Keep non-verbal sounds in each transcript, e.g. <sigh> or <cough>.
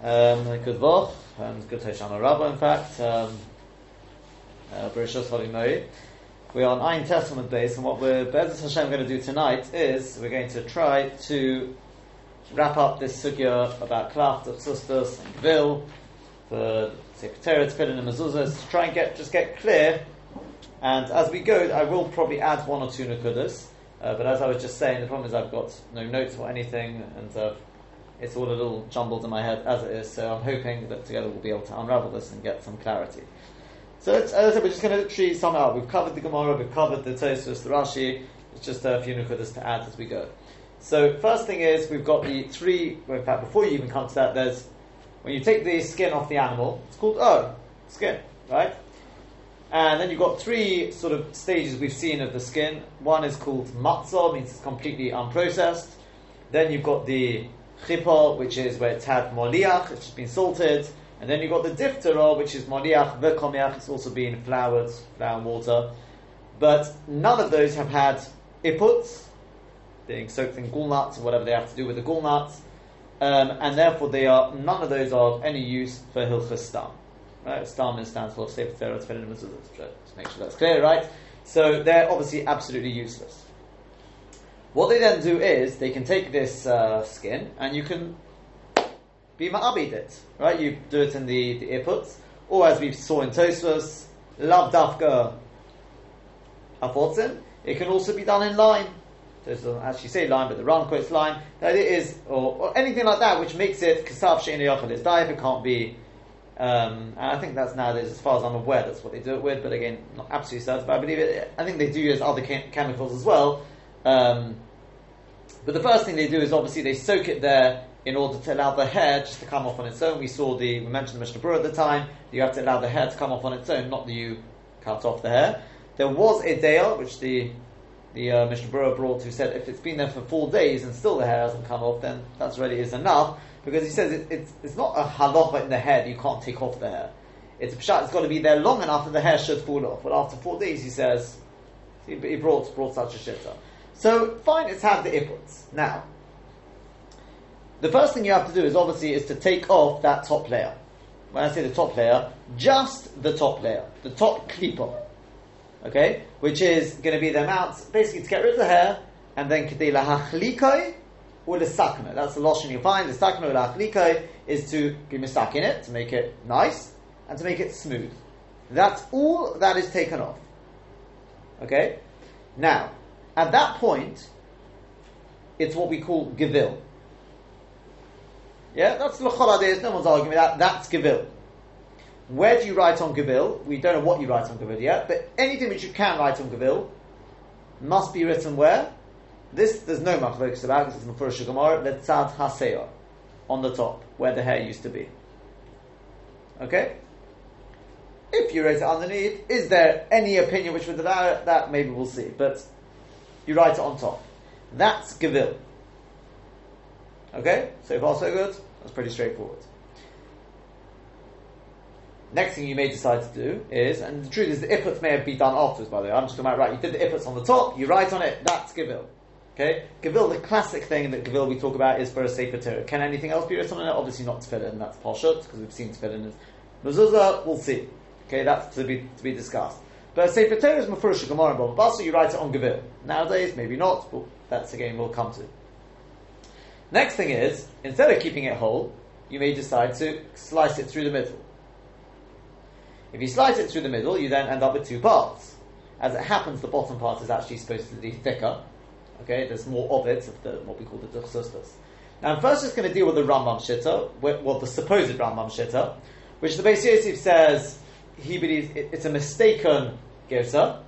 Um, good Voch, and good Hoshana Rabbah, in fact. Um, uh, we are on Ein Testament base, and what we're Bezos Hashem going to do tonight is we're going to try to wrap up this sugya about Klaft, Sustus, and Gvil, the Secretariat, Tefillin, and Mezuzahs, to try and get just get clear. And as we go, I will probably add one or two Nakudas, uh, but as I was just saying, the problem is I've got no notes or anything, and uh, it's all a little jumbled in my head as it is, so I'm hoping that together we'll be able to unravel this and get some clarity. So as I said, we're just going to literally sum up. We've covered the Gemara, we've covered the Tosfos, the Rashi. It's just a few nukudas to add as we go. So first thing is we've got the three. Well, in fact, before you even come to that, there's when you take the skin off the animal, it's called oh skin, right? And then you've got three sort of stages we've seen of the skin. One is called matzah, means it's completely unprocessed. Then you've got the chipah, which is where it's had moliach, which has been salted. And then you've got the diphthera, which is moliach v'komiach, it's also been floured, flour and water. But none of those have had iputs, being soaked in gall nuts or whatever they have to do with the gall nuts. Um, and therefore they are none of those are of any use for hilchas stam. Right? Stam stands for sefer Torah Just make sure that's clear, right? So they're obviously absolutely useless. What they then do is they can take this uh, skin and you can be ma'abid it, right? You do it in the, the inputs, or as we saw in Tosfos, lav dafka afotzin. It can also be done in line. It doesn't actually say line, but the Ran quotes line. That it is, or, or, anything like that, which makes it kasav she'in yochel. It's if it can't be. Um, and I think that's nowadays, as far as I'm aware, that's what they do it with. But again, not absolutely certain. But I believe it. I think they do use other chem- chemicals as well. Um, but the first thing they do is obviously they soak it there in order to allow the hair just to come off on its own. We saw the, we mentioned the Mishnah Berurah at the time, you have to allow the hair to come off on its own, not that you cut off the hair. There was a dale, which the the uh, Mishnah Berurah brought, who said if it's been there for four days and still the hair hasn't come off, then that's really is enough, because he says it, it's, it's not a halacha in the head, you can't take off the hair. It's a pshat, it's got to be there long enough that the hair should fall off. But after four days, he says, he, he brought, brought such a shitta. So, fine, it's have the iputs. Now, the first thing you have to do is obviously is to take off that top layer. When I say the top layer, just the top layer, the top klipa, okay, which is going to be the amount basically to get rid of the hair, and then kedei lahachlikoi or the sakna. That's the lotion you find. The sakna or lahachlikoi is to be misak in it to make it nice and to make it smooth. That's all that is taken off. Okay, now at that point, it's what we call gevil. Yeah, that's l'chol There's no one's arguing that. That's Gevil. Where do you write on Gevil? We don't know what you write on Gevil yet, but anything which you can write on Gevil must be written where? This there's no machlokes about because it's Mefurish Gemara. Letzad haseyor, on the top where the hair used to be. Okay. If you write it underneath, is there any opinion which would allow it? That maybe we'll see, but you write it on top. That's Gevil. Okay, so far so good. That's pretty straightforward. Next thing you may decide to do is, and the truth is the iputs may have been done afterwards, by the way. I'm just talking about, right, you did the iputs on the top, you write on it, that's Gavil. Okay? Gavil, the classic thing that Gavil we talk about is for a Sefer Torah. Can anything else be written on it? Obviously not Tefillin, that's Pashut, because we've seen Tefillin as Mezuzah, we'll see. Okay, that's to be, to be discussed. But Sefer Torah is Mefurish Gemara and Baba you write it on Gavil. Nowadays, maybe not, but that's again we'll come to. Next thing is, instead of keeping it whole, you may decide to slice it through the middle. If you slice it through the middle, you then end up with two parts. As it happens, the bottom part is actually supposed to be thicker. Okay, there's more of it, of the, what we call the duchsustas. Now, I'm first just going to deal with the Rambam Shitta, well, the supposed Rambam Shitta, which the Beis Yosef says he believes it's a mistaken Gersa,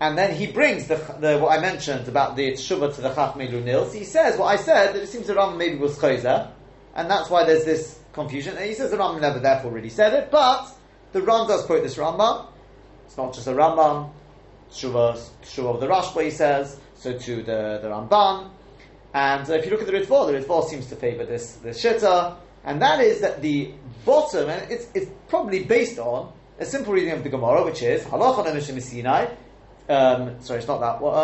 and then he brings the, the, what I mentioned about the tshuva to the Chachmei Lunil. So he says what I said that it seems the Rambam maybe was chayzer, and that's why there's this confusion. And he says the Rambam never therefore really said it, but the Ram does quote this Rambam. It's not just a Rambam. Tshuva, tshuva of the Rashba he says. So to the the Ramban. And if you look at the Ritva, the Ritva seems to favour this this shitta, and that is that the bottom, and it's, it's probably based on a simple reading of the Gemara, which is Halacha Sinai um, sorry, it's not that. Well,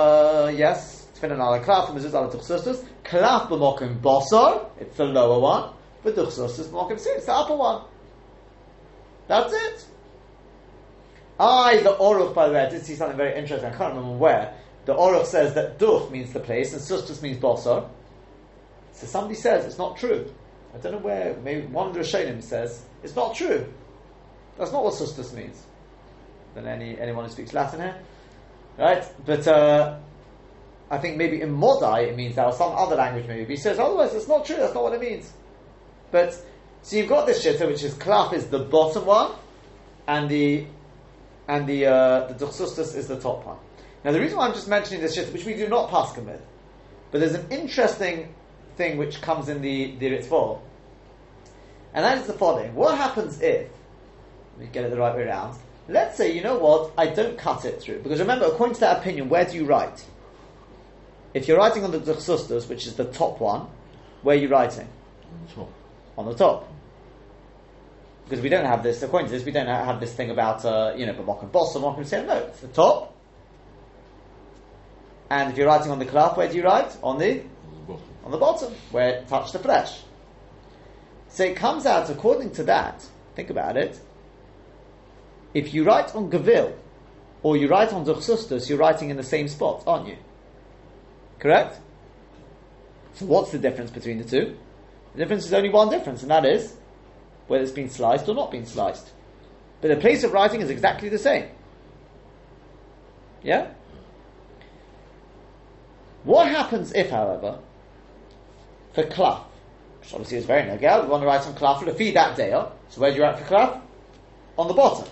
uh, yes, tefillin ala klaf, mezuzah ala tuchsustus. Klaf b'mokim bosor, it's the lower one. but duchsus is mokim It's the upper one. That's it. I, the Oruch, by the way, I did see something very interesting. I can't remember where. The Oruch says that duch means the place and sustus means bosor. So somebody says it's not true. I don't know where. Maybe one of the Rishonim says it's not true. That's not what sustus means. Than any anyone who speaks Latin here, right? But uh, I think maybe in Modai it means that, or some other language maybe. But he says otherwise it's not true. That's not what it means. But so you've got this shitta, which is klaf is the bottom one, and the and the uh, the duchsustus is the top one. Now the reason why I'm just mentioning this shitta, which we do not pass with, but there's an interesting thing which comes in the the Ritva, and that is the following: What happens if we get it the right way around? Let's say you know what I don't cut it through because remember, according to that opinion, where do you write? If you're writing on the duchsustus, which is the top one, where are you writing? On the top. On the top because we don't have this. According to this, we don't have this thing about uh, you know, but and boss or Mokum say no, it's the top. And if you're writing on the cloth, where do you write? On the on the bottom, where it touched the flesh. So it comes out according to that. Think about it. If you write on Gavil or you write on Duchsustus, you're writing in the same spot, aren't you? Correct? So what's the difference between the two? The difference is only one difference, and that is whether it's been sliced or not been sliced. But the place of writing is exactly the same. Yeah? What happens if, however, for klaf, which obviously is very nagel, we want to write on the feed that day, so where do you write for klaf? On the bottom.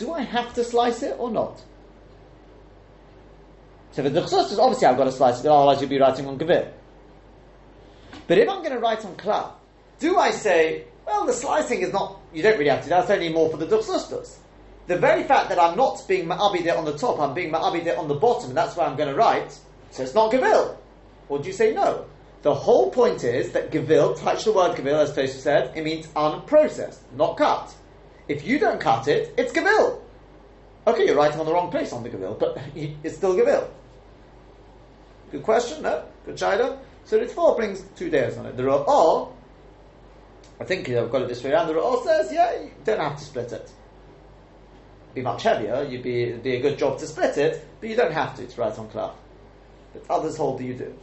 Do I have to slice it or not? So for the chsus, obviously I've got to slice it, otherwise you'll be writing on gavil. But if I'm going to write on klaf, do I say, well, the slicing is not, you don't really have to, that's only more for the duchsustus. The very fact that I'm not being ma'abid on the top, I'm being ma'abid on the bottom, and that's why I'm going to write, so it's not gavil. Or do you say no? The whole point is that gavil, touch the word gavil, as Tosha said, it means unprocessed, not cut. If you don't cut it, it's gavil. Okay, you're writing on the wrong place on the gavil, but <laughs> it's still gavil. Good question, no? Good shida. So it's four brings two days on it. The Ra'ah I think I've got it this way around. The Ra'ah says, yeah, you don't have to split it. It'd be much heavier, you'd be, it'd be a good job to split it, but you don't have to, it's right on cloth. But others hold that you do.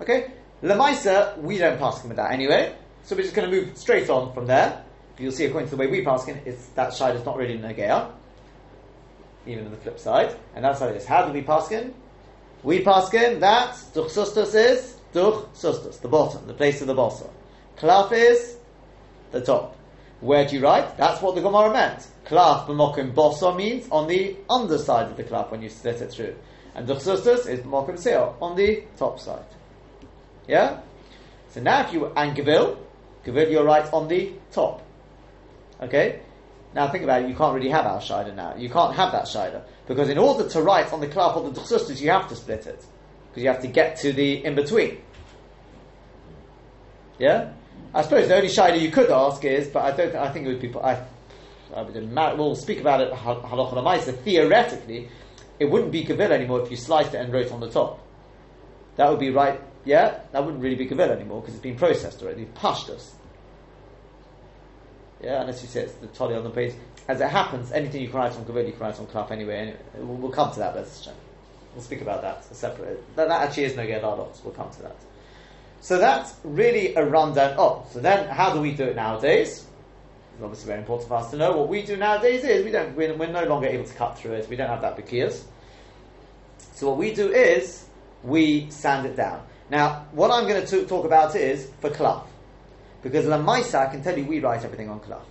Okay? Lemaisa, we don't pass him with that anyway, so we're just going to move straight on from there. You'll see, according to the way we pass him, it's, that side is not really Nagea, even on the flip side, and that's how it is. How do we pass him? We pass him that Duch Sustus is Duch Sustus, the bottom, the place of the bossa. Klaf is the top. Where do you write? That's what the Gemara meant. Klaf b'mokim bosa means on the underside of the klaf when you slit it through. And duchsustus is b'mokim seor, on the top side. Yeah? So now if you, and gavil, gavil you're right on the top. Okay? Now think about it, you can't really have our shider now. You can't have that shider. Because in order to write on the klaf or the duchsustus, you have to split it. Because you have to get to the in-between. Yeah? I suppose the only shayla you could ask is, but I don't. I think it would be. I, I would, we'll speak about it halacha lemaisa. Theoretically, it wouldn't be kavil anymore if you sliced it and wrote on the top. That would be right. Yeah, that wouldn't really be kavil anymore because it's been processed already. Pashtus. Yeah, unless you say it's the tolly on the page. As it happens, anything you can write on kavil, you can write on klaf anyway. anyway. We'll, we'll, come to that. Let's We'll speak about that. separate. That, that actually is no get We'll come to that. So that's really a rundown. Oh, so then how do we do it nowadays? It's obviously very important for us to know. What we do nowadays is we don't, we're, we're no longer able to cut through it. We don't have that bekias. So what we do is we sand it down. Now, what I'm going to talk about is for cloth. Because Lamaisa, I can tell you we write everything on cloth.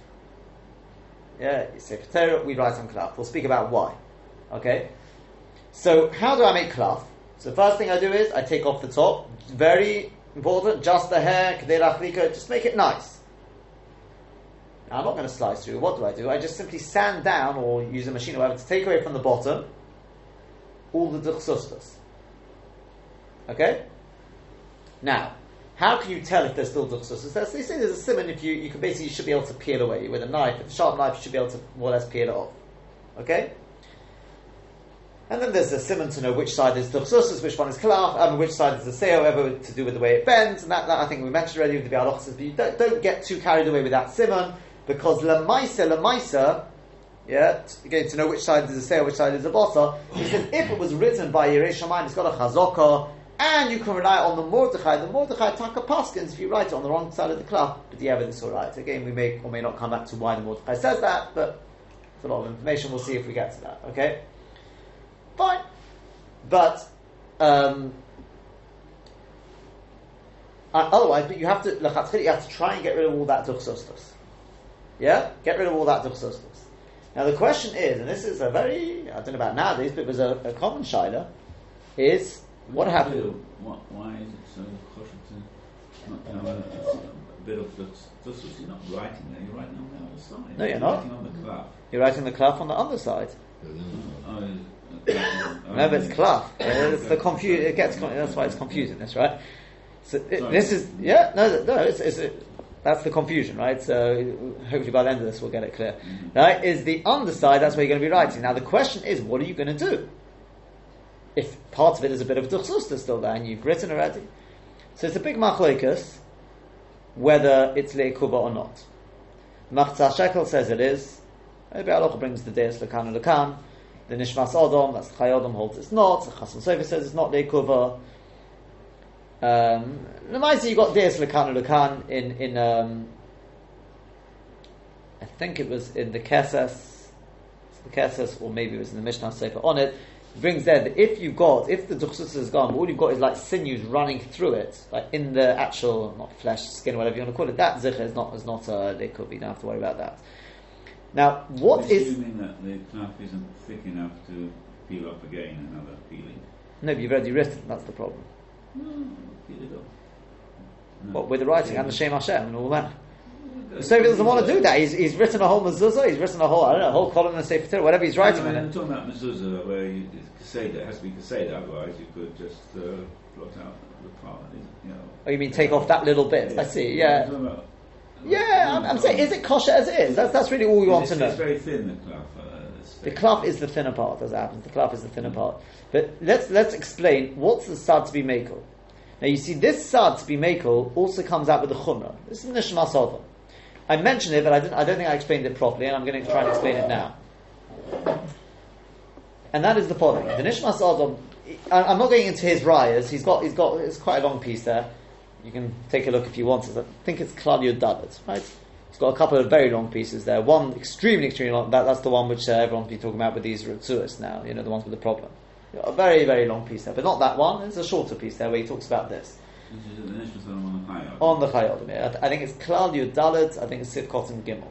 Yeah, Sefer we write on cloth. We'll speak about why. Okay? So, how do I make cloth? So, the first thing I do is I take off the top. Very important, just the hair, just make it nice. Now, I'm not going to slice through. What do I do? I just simply sand down or use a machine or whatever to take away from the bottom all the duchsustas. Okay? Now, how can you tell if there's still duchsustas? They say there's a simon if you, you can basically you should be able to peel away with a knife, with a sharp knife, you should be able to more or less peel it off. Okay? And then there's a simon to know which side is duchsusus, which one is kalaf, and which side is the seo, whatever to do with the way it bends. And that, that I think we mentioned already with the bialochas, but you don't, don't get too carried away with that simon, because lemaisa, lemaisa, yeah, again to know which side is the seo, which side is the. He says if it was written by Yerei Shamayim, it's got a chazaka, and you can rely on the Mordechai. The Mordechai taka paskins if you write it on the wrong side of the cloth, but the evidence is all right. Again, we may or may not come back to why the Mordechai says that, but it's a lot of information. We'll see if we get to that. Okay. Fine. But um, uh, otherwise, but you have to you have to try and get rid of all that duchsostos. Yeah, get rid of all that duchsostos. Now the question is, and this is a very I don't know about nowadays, but it was a, a common shaila, is what happened? Why, is it so kosher to not have a, bit of this? You're not writing there. You're writing on the other side. No, you're, you're not. Writing on the cloth. You're writing the cloth on the underside. Oh, No, but it's cloth. It's the confu- It gets. Con- that's why it's confusing. That's right. So it, this is yeah. No, no. It's, it's it, that's the confusion, right? So hopefully by the end of this we'll get it clear. Mm-hmm. Right? Is the underside? That's where you're going to be writing. Now the question is, what are you going to do? If part of it is a bit of duchsusta still there, and you've written already, so it's a big machlokas whether it's leikuba or not. Machzah Shekel says it is. Maybe Allah brings the deus lekan lekan. The Nishmas Odom, that's Chayodom holds it's not. The Chasam Sofer says it's not Leikuva. Um, Lemaisa, you got Deus Lekan Lekan in in um, I think it was in the Keses, the Keses, or maybe it was in the Mishnah Sefer on it. Brings there that if you've got, if the Duchsus is gone, but all you've got is like sinews running through it, like in the actual, not flesh, skin, whatever you want to call it, that Zikr is not, is not uh, Leikuva, you don't have to worry about that. Now, what is Assuming that the cloth isn't thick enough to peel up again another peeling. No, but you've already written, that's the problem. No, peel it off. No. What, with the writing and the Shem Hashem and all that. So he doesn't want to do that. He's, he's written a whole mezuzah, he's written a whole, I don't know, a whole column in Sefer Torah, whatever he's writing I'm talking about mezuzah where you, it's kaseda, it has to be kaseda, otherwise you could just uh, blot out the part. You know. Oh, you mean take off that little bit? I see, I'm yeah. about- Yeah, I'm, I'm saying, is it kosher as it is? That's, that's really all we want it's, to It's know. very thin, the cloth. Uh, The cloth is the thinner part, as it happens. The cloth is the thinner part. But let's, let's explain what's the sad to be makel. Now you see, this sad to be makel also comes out with the chumrah. This is Nishmas Odom. I mentioned it, but I, I don't think I explained it properly, and I'm going to try and explain it now. And that is the following: the Nishmas Odom. I- I'm not going into his rayas. He's got, he's got, it's quite a long piece there. You can take a look if you want. I think it's Claudio David, right? He's got a couple of very long pieces there. One extremely, extremely long. That, that's the one which uh, everyone's been talking about with these Ritzuas now. You know, the ones with the problem. A very, very long piece there, but not that one. There's a shorter piece there where he talks about this On the on. Yeah. I, th- I think it's Claudio Dalit. I think it's Sivkot and Gimel.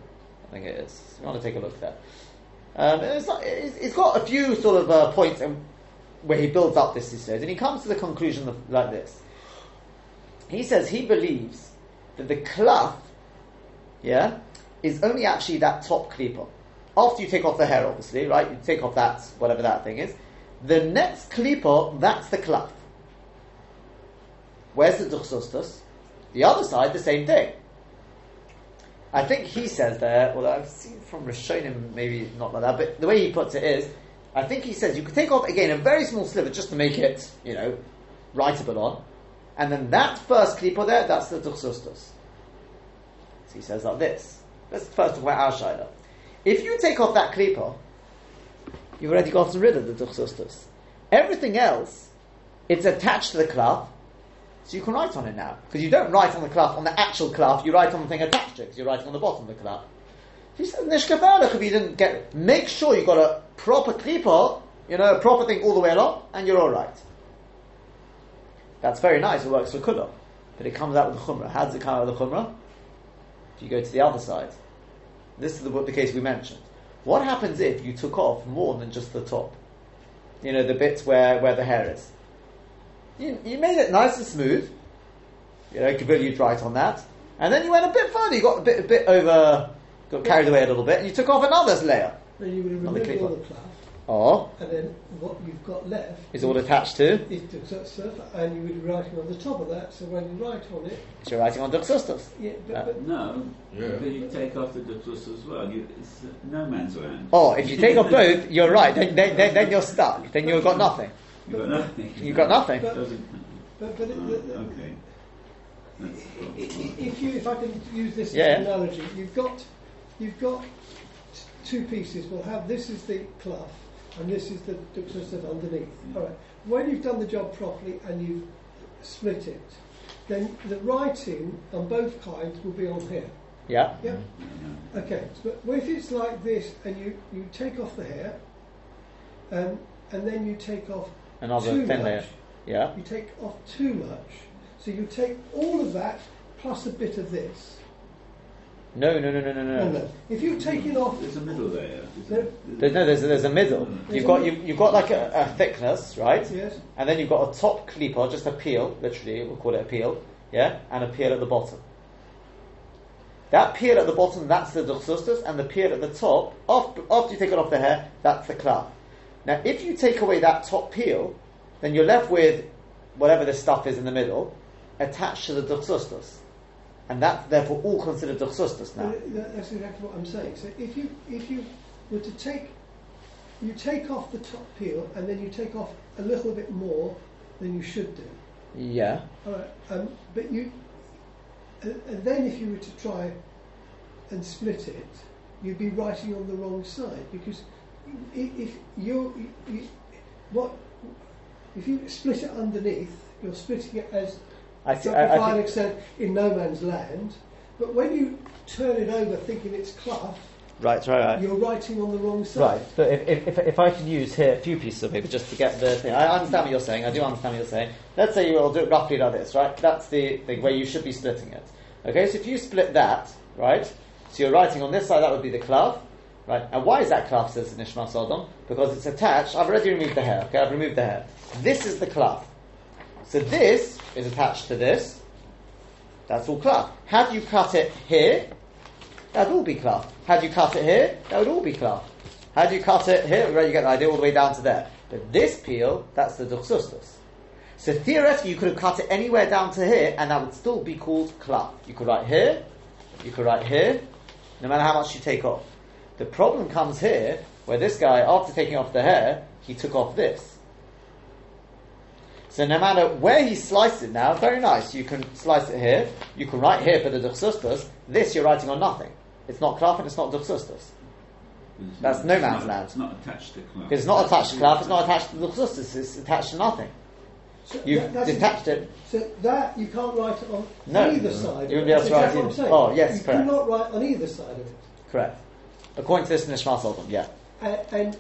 I think it is. You want to take a look there. Um, it's, not, it's, it's got a few sort of uh, points um, where he builds up this, he says, and he comes to the conclusion of, like this. He says he believes that the cloth, yeah, is only actually that top klipa. After you take off the hair, obviously, right? You take off that, whatever that thing is. The next klipa, that's the cloth. Where's the duchsostus? The other side, the same thing. I think he says there, although I've seen from Rishonim, maybe not like that, but the way he puts it is, I think he says you could take off again a very small sliver just to make it, you know, writable on, and then that first klipa there, that's the duchsostus. So he says like this. Let's first talk about our shaila. If you take off that klipa, you've already gotten rid of the duchsostus. Everything else, it's attached to the cloth, so you can write on it now. Because you don't write on the cloth, on the actual cloth, you write on the thing attached to it, because you're writing on the bottom of the cloth. He says, Nishkavalach, if you didn't get, make sure you got a proper klipa, you know, a proper thing all the way along, and you're alright. That's very nice, it works for Kula. But it comes out with the Chumrah. How does it come out with the Chumrah? If you go to the other side. This is the, the case we mentioned. What happens if you took off more than just the top? You know, the bits where, where the hair is. You, you made it nice and smooth. You know, Kabul, you'd write on that. And then you went a bit further, you got a bit, a bit over, got carried away a little bit, and you took off another layer. Then you would the remove all the cloth. or and then what you've got left is all attached to. is Duxustus, and you would be writing on the top of that. So when you write on it, So you're writing on Duxustus. yeah, but, Uh, but No, Yeah. but you take off the ductus as well. You, it's uh, no man's land. Oh, if you take off both, you're right. Then, then, then, then you're stuck. Then you've got nothing. You've got nothing. You've got nothing. But- but, but it, oh, the, the, okay. That's I- i- If you, if I can use this Yeah. as an analogy, you've got, you've got two pieces. We'll have this is the cloth, and this is the duxustus underneath. All right. When you've done the job properly and you've split it, then the writing on both kinds will be on here. Yeah. Yep. Okay. But if it's like this, and you, you take off the hair, um, and then you take off Another too thin much, layer. Yeah. you take off too much. So you take all of that plus a bit of this. No, no, no, no, no, No, no. no. If you take it off, There's a middle layer. There- There's, no, there's, there's a middle. You've got you've, you've got like a, a thickness, right? yes, And then you've got a top clipper, just a peel, literally, we'll call it a peel, yeah, and a peel at the bottom. That peel at the bottom, that's the duxustus, and the peel at the top, after, after you take it off the hair, that's the cloth. Now, if you take away that top peel, then you're left with whatever the stuff is in the middle, attached to the duxustus. And that's therefore all considered duxustus now. That- that's exactly what I'm saying. So if you if you were to take, you take off the top peel and then you take off a little bit more than you should do. Yeah. All right, um, but you, and, and then if you were to try and split it, you'd be writing on the wrong side because i- if you, you what if you split it underneath, you're splitting it as I to I, think, in no man's land. But when you turn it over thinking it's cloth, right, right, right. you're writing on the wrong side. Right, but if, if, if, I can use here a few pieces of paper just to get the thing, I understand what you're saying, I do understand what you're saying. Let's say you'll do it roughly like this, right? That's the, the way you should be splitting it. Okay, so if you split that, right, so you're writing on this side, that would be the cloth, right? And why is that cloth, says Nishmas Odom? Because it's attached, I've already removed the hair, okay, I've removed the hair. This is the cloth. So this is attached to this, that's all cloth. Had you cut it here, that would all be cloth. Had you cut it here, that would all be cloth. Had you cut it here, right, you get the idea all the way down to there. But this peel, that's the duxustus. So theoretically, you could have cut it anywhere down to here, and that would still be called cloth. You could write here, you could write here, no matter how much you take off. The problem comes here, where this guy, after taking off the hair, he took off this. So no matter where he sliced it now, very nice. You can slice it here. You can write here for the duxustus. This you're writing on nothing. It's not cloth and it's not duxustus. It's That's no man's land. It's not attached to cloth. It's not attached to cloth, it's not attached to duxustus. It's attached to nothing. So You've that- that's- detached it. So that you can't write it on No. either side. You wouldn't be able to write exactly either. what I'm saying. Oh, yes, you correct. cannot write on either side of it. Correct. According to this Nishma Sultan, yeah. And, and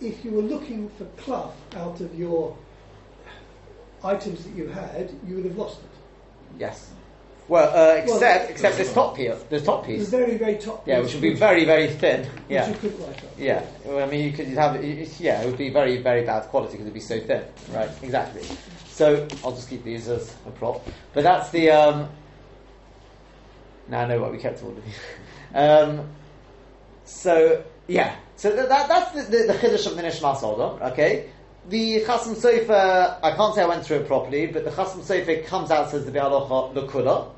if you were looking for cloth out of your items that you had, you would have lost it. Yes. Well, uh, except Well- except this top piece, this top The piece, very, very top. Piece. Yeah, piece, which would be very very thin. which Yeah. you couldn't write on. Yeah, I mean, you could have, it- yeah, it would be very, very bad quality because it'd be so thin, right? Exactly. So I'll just keep these as a prop. But that's the. Um, now I know what we kept all of these. um, so yeah, so th- that, that's the, the, the chiddush of the Nishmas Odom, okay? The Chasam Sofer, I can't say I went through it properly, but the Chasam Sofer comes out says the Be'alocha Lukula.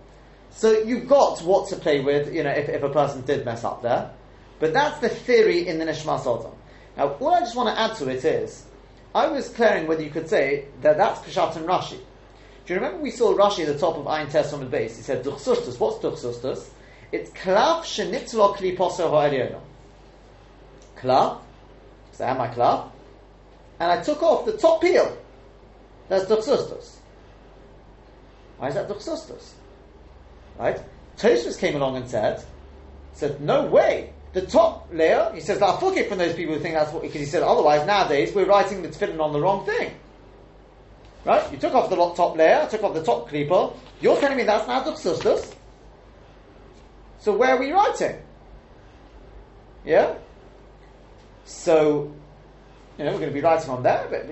So you've got what to play with, you know, if, if a person did mess up there. But that's the theory in the Nishmas Odom. Now, all I just want to add to it is, I was clearing whether you could say that that's Peshat and Rashi. Do you remember we saw Rashi at the top of Ein Tes on the base? He said, Duchsustus. What's Duchsustus? It's Klav Shenitzlo Kliposo Ha'elyono. Klav. So I have my Klav. And I took off the top peel. That's Duchsustus. Why is that Duchsustus? Right? Tosfos came along and said, said, no way. The top layer, he says, I'll forgive from those people who think that's what, because he said, otherwise nowadays we're writing the tefillin on the wrong thing. Right? You took off the top layer, I took off the top creeper. You're telling me that's now Duxustus? So where are we writing? Yeah? So, you know, we're going to be writing on there, but.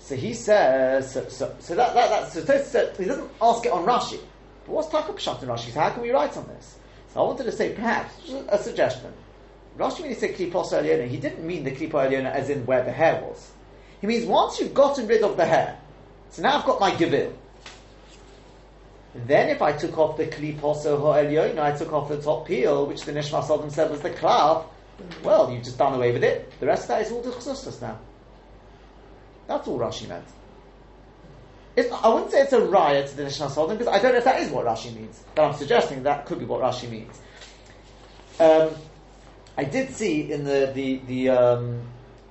So he says, so, so, so that, that, that's, so he doesn't ask it on Rashi. But what's Taka Pshat in Rashi? So how can we write on this? So I wanted to say, perhaps, a suggestion. Rashi when he said klipa eliona, he didn't mean the klipa eliona as in where the hair was. He means once you've gotten rid of the hair, so now I've got my gevil. Then if I took off the kli kliposo ha'elyona, I took off the top peel, which the Nishmas Odom said was the klav, well, you've just done away with it. The rest of that is all the now. That's all Rashi meant. It's, I wouldn't say it's a riot to the Nishmas Odom, because I don't know if that is what Rashi means, but I'm suggesting that could be what Rashi means. Um, I did see in the, the, the, um,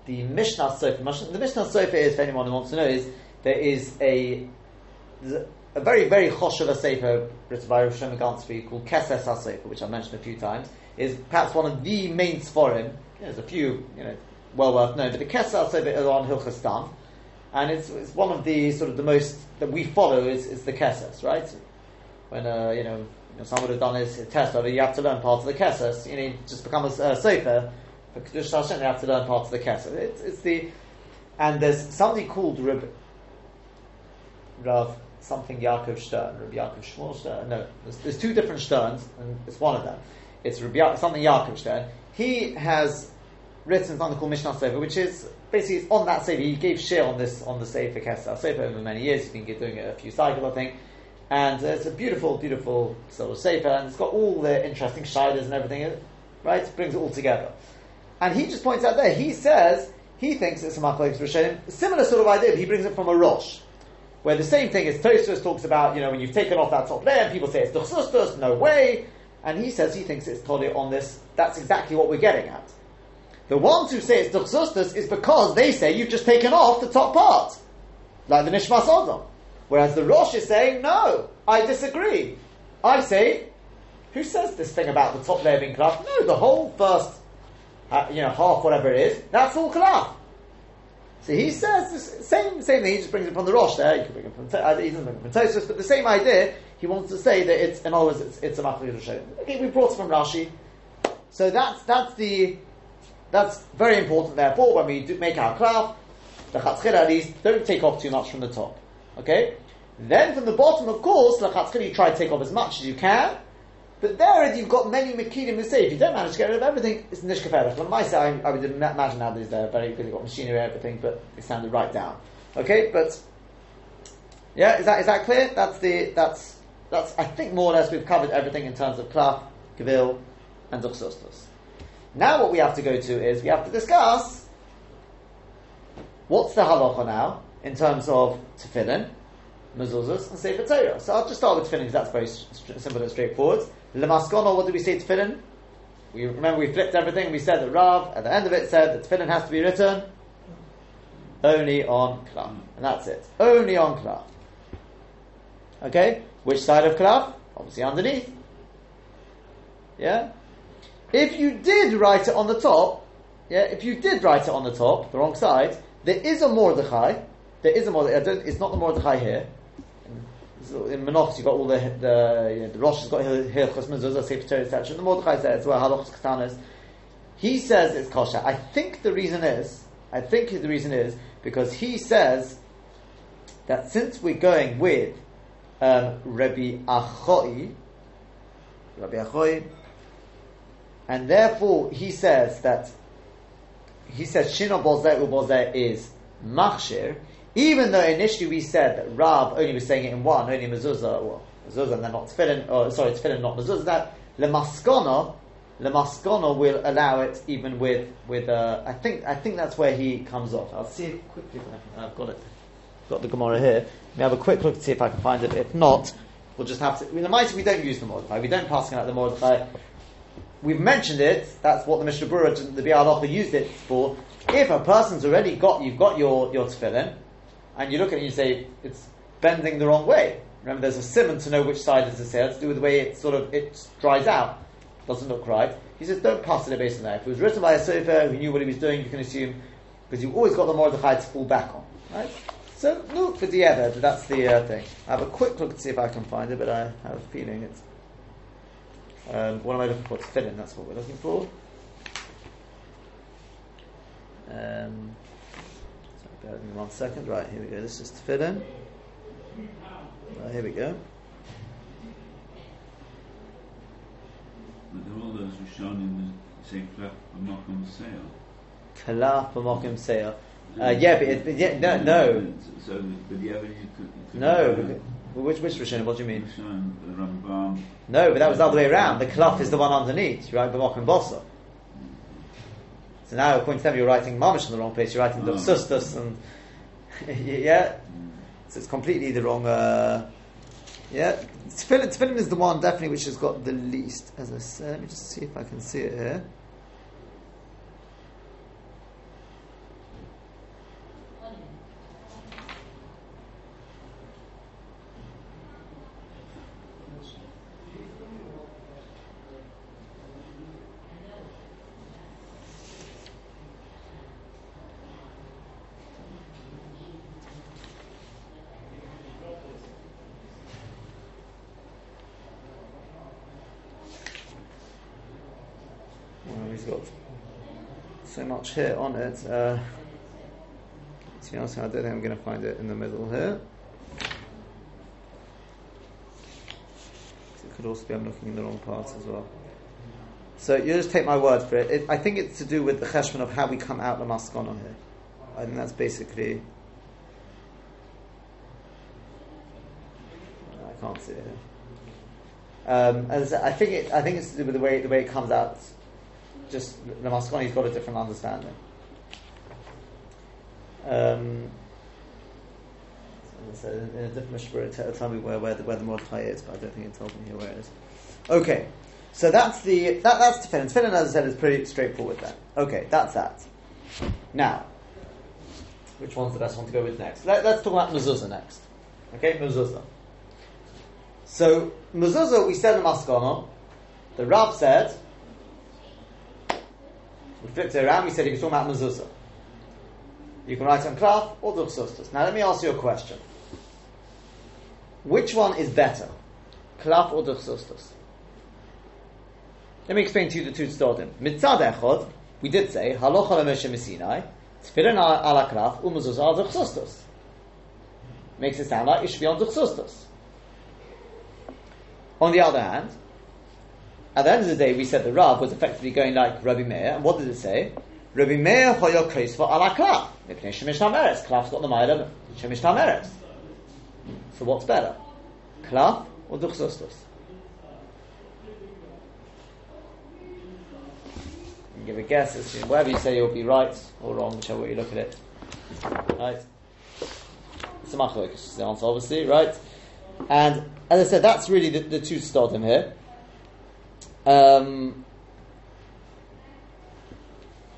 the Mishnah Sofer, the Mishnah Sofer is, if anyone who wants to know, is there is a, a very, very choshev a sefer written by Rosh Gansby called Keses HaSefer, which I've mentioned a few times, is perhaps one of the main sforim. There's a few, you know, well worth knowing, but the Keses HaSefer is on Hilchas and it's, it's one of the sort of the most that we follow is, is the Keses, right? When uh, you know, someone would done his test over, you have to learn part of the Keses. You know, just become a, a sefer. For Kedusha Hashem, you have to learn part of the Keses. It's, it's the and there's somebody called Reb, Rav something Yaakov Stern, Rabbi Yaakov Shmuel Stern. No, there's, there's, two different Sterns, and it's one of them. It's Rabbi ya- something Yaakov Stern. He has written something called Mishnah Sefer, which is basically on that Sefer. He gave share on this on the Sefer Keses Sefer over many years. He's been doing it a few cycles, I think. And it's a beautiful, beautiful sort of Sefer, and it's got all the interesting shidas and everything, right? It brings it all together. And he just points out there, he says, he thinks it's a Machlekes Rishonim, similar sort of idea, but he brings it from a Rosh where the same thing is Tosfos talks about, you know, when you've taken off that top layer, people say it's Duchsustus, no way, and he says he thinks it's totally on this. That's exactly what we're getting at. The ones who say it's Duchsustus is because they say you've just taken off the top part, like the Nishmas Odom. Whereas the Rosh is saying, no, I disagree. I say, who says this thing about the top layer being cloth? No, the whole first, uh, you know, half, whatever it is, that's all cloth. So he says the same same thing. He just brings it from the Rosh there. You can bring it from uh, he doesn't bring it from Tosfos, but the same idea. He wants to say that it's in other words it's, it's a machlik Okay, we brought it from Rashi. So that's that's the that's very important. Therefore, when we do make our cloth, the chatzchir at least don't take off too much from the top. Okay. Then from the bottom, of course, the chatzchir you try to take off as much as you can. But there, you've got many makinim who say if you don't manage to get rid of everything, it's nishkaferach. But my side, I, would imagine nowadays they're very good. They've got machinery and everything, but it sounded right down. Okay, but yeah, is that is that clear? That's the that's that's I think more or less we've covered everything in terms of klaf, gavil, and duchsostos. Now what we have to go to is we have to discuss what's the halacha now in terms of tefillin, mezuzahs, and sefer Torah. So I'll just start with tefillin because that's very simple and straightforward. Lemaskono, what do we say tefillin? We remember we flipped everything. We said that Rav at the end of it said that tefillin has to be written only on klaf, and that's it. Only on klaf. Okay, which side of klaf? Obviously underneath. Yeah. If you did write it on the top, yeah, if you did write it on the top, the wrong side, there is a Mordechai. There is a Mordechai. It's not the Mordechai here in Menachos you've got all the the, you know, the Rosh has got Hilchos Mezuzah, Sefer Torah, etc. The Mordechai says as well Halachos Katanas. He says it's kosher. I think the reason is, I think the reason is because he says that since we're going with um, Rabbi Achoi, Rabbi Achoi, and therefore he says that he says Shino Bozeh Ubozeh is Machshir, even though initially we said that Rav only was saying it in one, only mezuzah, or mezuzah and then not tefillin, or sorry, tefillin not mezuzah, that lemaskono, lemaskono will allow it even with, with uh, I think I think that's where he comes off. I'll see it quickly, I've got it, got the Gemara here. Let me have a quick look to see if I can find it. If not, we'll just have to, the mighty, we don't use the Mordechai, we don't pass it out the Mordechai. We've mentioned it, that's what the Mishnah Berurah, the Bialocha used it for. If a person's already got, you've got your, your tefillin, and you look at it and you say it's bending the wrong way. Remember, there's a simon to know which side is the say. It's to do with the way it sort of it dries out. Doesn't look right. He says, don't pass it based on that. If it was written by a sofer who knew what he was doing, you can assume because you've always got the Mordechai to fall back on, right? So look for the other. That's the uh, thing. I have a quick look to see if I can find it, but I have a feeling it's. Um, what am I looking for? It's filling. That's what we're looking for. Um, Bear with me one second. Right, here we go. This is tefillin. Right, here we go. But there are all those Rishonim say clap and knock on the sale. Kalaf b'mokim seir. Uh, yeah, but it, but yeah, no, no, So, but the other you could. you could no. because- Which which Rishonim? What do you mean? Rishon, the Rambam. No, but that was the other way around. The kalaf is the one underneath, right? B'mokim bosa. So now, according to them, you're writing mamish in the wrong place. You're writing Oh. duchsustus and <laughs> yeah. So it's completely the wrong. Uh, yeah, tefillin, tefillin is the one definitely which has got the least. As I said, let me just see if I can see it here. Well, he's got so here on it. Uh, to be honest, I don't think I'm going to find it in the middle here. It could also be I'm looking in the wrong part as well. So you just take my word for it. it I think it's to do with the cheshbon of how we come out the maskana here. I think that's basically. I can't see it. Um, as I I think it, I think it's to do with the way the way it comes out. Just the Maskoni's got a different understanding. Um, so in a different mishmur, it tell, tell me where where the, where the Mordechai is, but I don't think it tells me here where it is. Okay, so that's the that, that's tefillin. Tefillin, as I said, is pretty straightforward. Then, okay, that's that. Now, which one's the best one to go with next? Let, us talk about mezuzah next. Okay, mezuzah. So mezuzah, we said in Maskana, the Rab said. We flipped it around. We said he was talking about mezuzah. You can write on klaf or duchsustus. Now let me ask you a question. Which one is better, klaf or duchsustus? Let me explain to you the two stodim. Mitzad echod, we did say halocha lemeshe mesinai, tefillin ala klaf umezuzah al duchsustus. Makes it sound like it should be on duchsustus. On the other hand, at the end of the day, we said the Rav was effectively going like Rabbi Meir, and what did it say? Rabbi Meir hoyo for ala klaf. Klaf's got the ma'ila shemish tameres. So what's better? Klaf or duchsustus? You give a guess as to whether you say you'll be right or wrong, whichever way you look at it. Right? It's a machlokes, is the answer, obviously, right? And as I said, that's really the, the two stodim here. Um,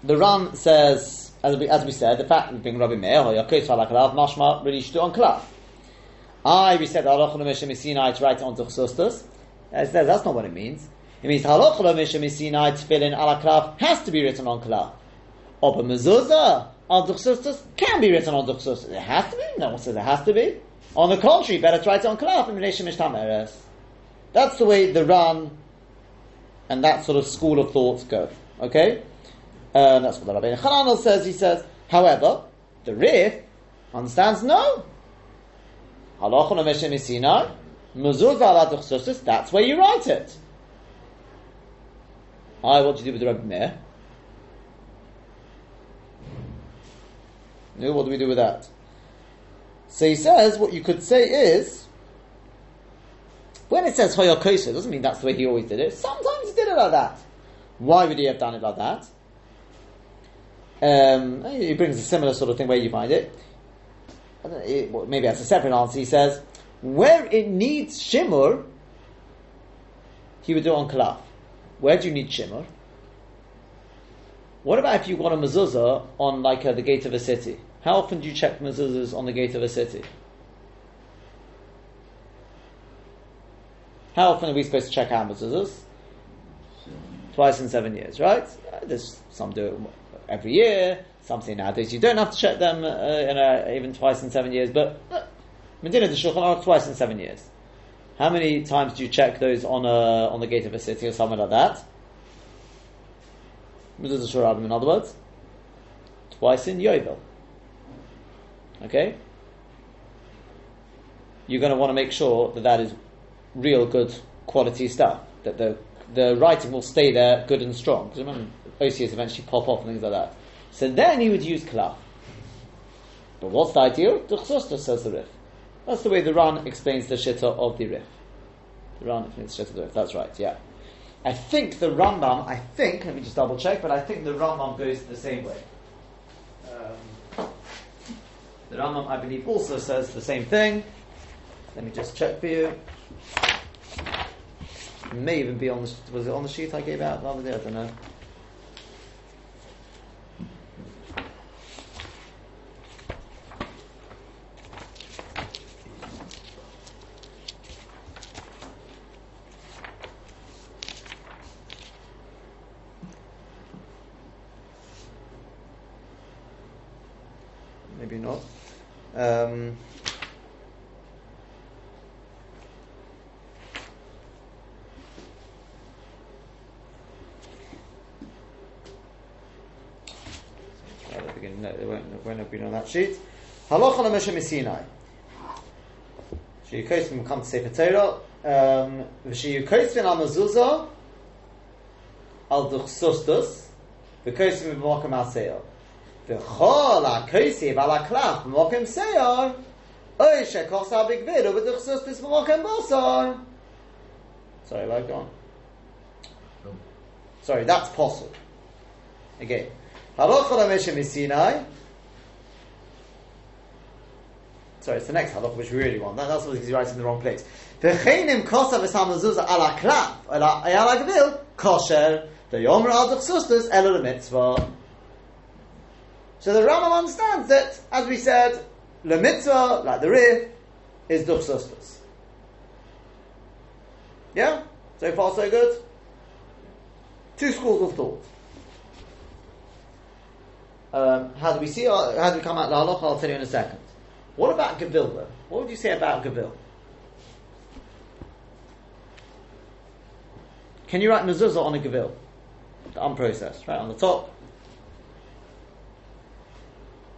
the Ram says, as we, as we said, the fact that being Rabbi Meir, Mashma, really do on Klaf. I, we said, Halachah Meshim Sinai to write on Tuchsustus. As says, that's not what it means. It means Halachah Meshim Sinai tefillin ala Klaf has to be written on Klaf. Oba Mezuzah on Tuchsustus can be written on Tuchsustus. It has to be? No one says it has to be. On the contrary, better to write it on Klaf Meshim Mishtam Eres. That's the way the Ran and that sort of school of thoughts go. Okay? Uh, that's what the Rabbi Hananel says. He says, however, the Rif understands no. That's where you write it. I, what do you do with the Rabbi Meir? What do we do with that? So he says, what you could say is, when it says Hoyakosa, it doesn't mean that's the way he always did it. Sometimes he did it like that. Why would he have done it like that? Um, he brings a similar sort of thing where you find it. It- well, maybe that's a separate answer. He says, where it needs shimur, he would do it on kalaf. Where do you need shimur? What about if you want a mezuzah on like uh, the gate of a city? How often do you check mezuzahs on the gate of a city? How often are we supposed to check our mezuzahs? Twice in seven years, right? There's some do it every year. Some say nowadays you don't have to check them uh, a, even twice in seven years. But Medina the Shulchan Aruch twice in seven years. How many times do you check those on a, on the gate of a city or something like that? Mezuzah Shurabim, in other words, twice in Yovel. Okay, you're going to want to make sure that that is real good quality stuff. That the the writing will stay there good and strong. Because remember, OCS eventually pop off and things like that. So then he would use klaf. But what's the ideal? Duchsusta says the Rif. That's the way the Ran explains the Shitta of the Rif. The Ran explains the Shitta of the Rif. That's right, yeah. I think the Rambam, I think, let me just double check, but I think the Rambam goes the same way. Um, the Rambam, I believe, also says the same thing. Let me just check for you. It may even be on the was it on the sheet I gave out the other day? I don't know. Maybe not. Um, Right at the beginning. No, it won't, it won't have been on that sheet. Halacha la Moshe Sinai. Sheyukosim come to Sefer Torah. Um, V'sheyukosim al mezuzah al duchsustus v'kosim b'mokim al seyor. V'chol ha-kosim al ha-klaf b'mokim seyor oy shekos ha-bigvid u'v'duchsustus b'mokim basar. Sorry, I gone? Sorry, that's possible. Again. Halacha Moshe Sinai. Sorry, it's the next halacha which we really want. That, that's what he's writing in the wrong place. V'cheinim kosa v'samazuzah ala klaf ala ala gavil kosher the yomer al duchsustus elo mitzvah. So the Rambam understands that, as we said, the mitzvah, like the rif, is duchsustus. Yeah? So far so good? Two schools of thought. Um, how do we see? uh, How do we come out the halacha? I'll tell you in a second. What about Gavil though? What would you say about Gavil? Can you write mezuzah on a Gavil? Unprocessed, right on the top.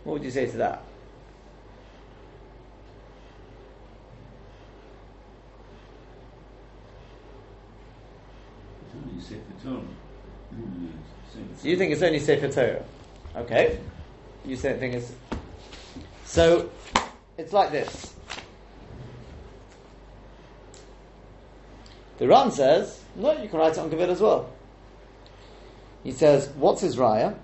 What would you say to that? It's only Sefer Torah. So you think it's only Sefer Torah? Okay. You say think it's so. It's like this. The Ran says no. You can write it on Gavil as well. He says, "What's his raya?"